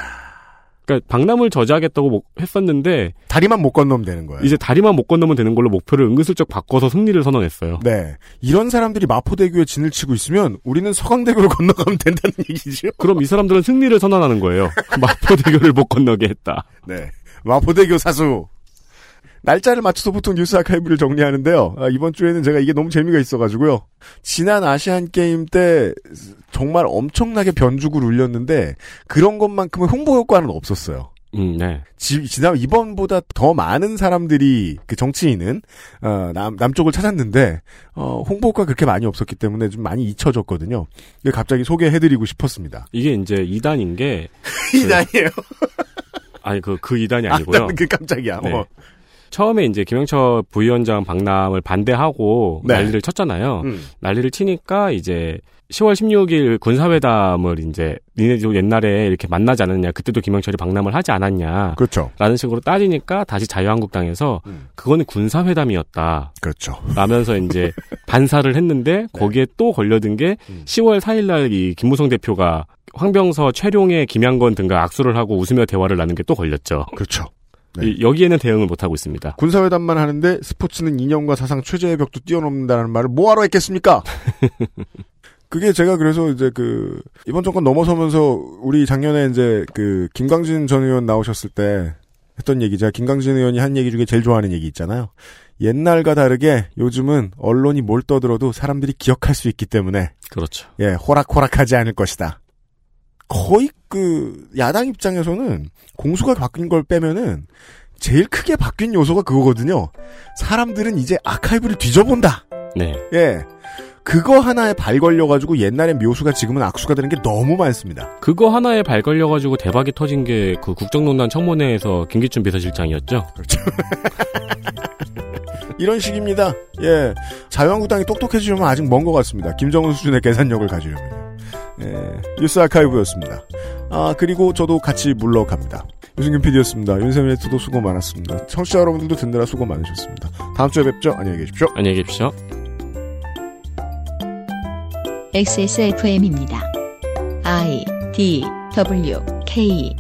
그러니까 박람을 저지하겠다고 목- 했었는데 다리만 못 건너면 되는 거예요. 이제 다리만 못 건너면 되는 걸로 목표를 은근슬쩍 바꿔서 승리를 선언했어요. 네. 이런 사람들이 마포대교에 진을 치고 있으면 우리는 서강대교를 건너가면 된다는 얘기죠. 그럼 이 사람들은 승리를 선언하는 거예요. 마포대교를 못 건너게 했다. 네. 마포대교 사수. 날짜를 맞춰서 보통 뉴스 아카이브를 정리하는데요. 아, 이번 주에는 제가 이게 너무 재미가 있어가지고요. 지난 아시안 게임 때 정말 엄청나게 변죽을 울렸는데 그런 것만큼의 홍보 효과는 없었어요. 음, 네. 지, 지난 이번보다 더 많은 사람들이 그 정치인은 어, 남 남쪽을 찾았는데 어, 홍보 효과 가 그렇게 많이 없었기 때문에 좀 많이 잊혀졌거든요. 갑자기 소개해드리고 싶었습니다. 이게 이제 2단인 게 이단이에요. 아니 그그 2단이 아니고요. 그 깜짝이야. 네. 어. 처음에 이제 김영철 부위원장 박람을 반대하고 네. 난리를 쳤잖아요. 음. 난리를 치니까 이제 10월 16일 군사회담을 이제 니네도 옛날에 이렇게 만나지 않았냐. 그때도 김영철이 박람을 하지 않았냐. 그렇죠. 라는 식으로 따지니까 다시 자유한국당에서 음. 그거는 군사회담이었다. 그렇죠. 라면서 이제 반사를 했는데 거기에 또 걸려든 게 음. 10월 4일날 이 김무성 대표가 황병서, 최룡해, 김양건 등과 악수를 하고 웃으며 대화를 나눈 게 또 걸렸죠. 그렇죠. 네. 이- 여기에는 대응을 못 하고 있습니다. 군사회담만 하는데 스포츠는 이념과 사상 최저의 벽도 뛰어넘는다는 말을 뭐하러 했겠습니까? 그게 제가 그래서 이제 그 이번 정권 넘어서면서 우리 작년에 이제 그 김광진 전 의원 나오셨을 때 했던 얘기 제가 김광진 의원이 한 얘기 중에 제일 좋아하는 얘기 있잖아요. 옛날과 다르게 요즘은 언론이 뭘 떠들어도 사람들이 기억할 수 있기 때문에 그렇죠. 예 호락호락하지 않을 것이다. 거의 그 야당 입장에서는 공수가 바뀐 걸 빼면은 제일 크게 바뀐 요소가 그거거든요. 사람들은 이제 아카이브를 뒤져본다. 네. 예. 그거 하나에 발 걸려가지고 옛날에 묘수가 지금은 악수가 되는 게 너무 많습니다. 그거 하나에 발 걸려가지고 대박이 터진 게 그 국정농단 청문회에서 김기춘 비서실장이었죠. 그렇죠. 이런 식입니다. 예. 자유한국당이 똑똑해지려면 아직 먼 것 같습니다. 김정은 수준의 계산력을 가지려면. 예, 뉴스 아카이브였습니다. 아 그리고 저도 같이 물러갑니다. 유승균 PD였습니다. 윤세민 에디터도 수고 많았습니다. 청취자 여러분들도 듣느라 수고 많으셨습니다. 다음 주에 뵙죠. 안녕히 계십시오. 안녕히 계십시오. XSFM입니다. I D W K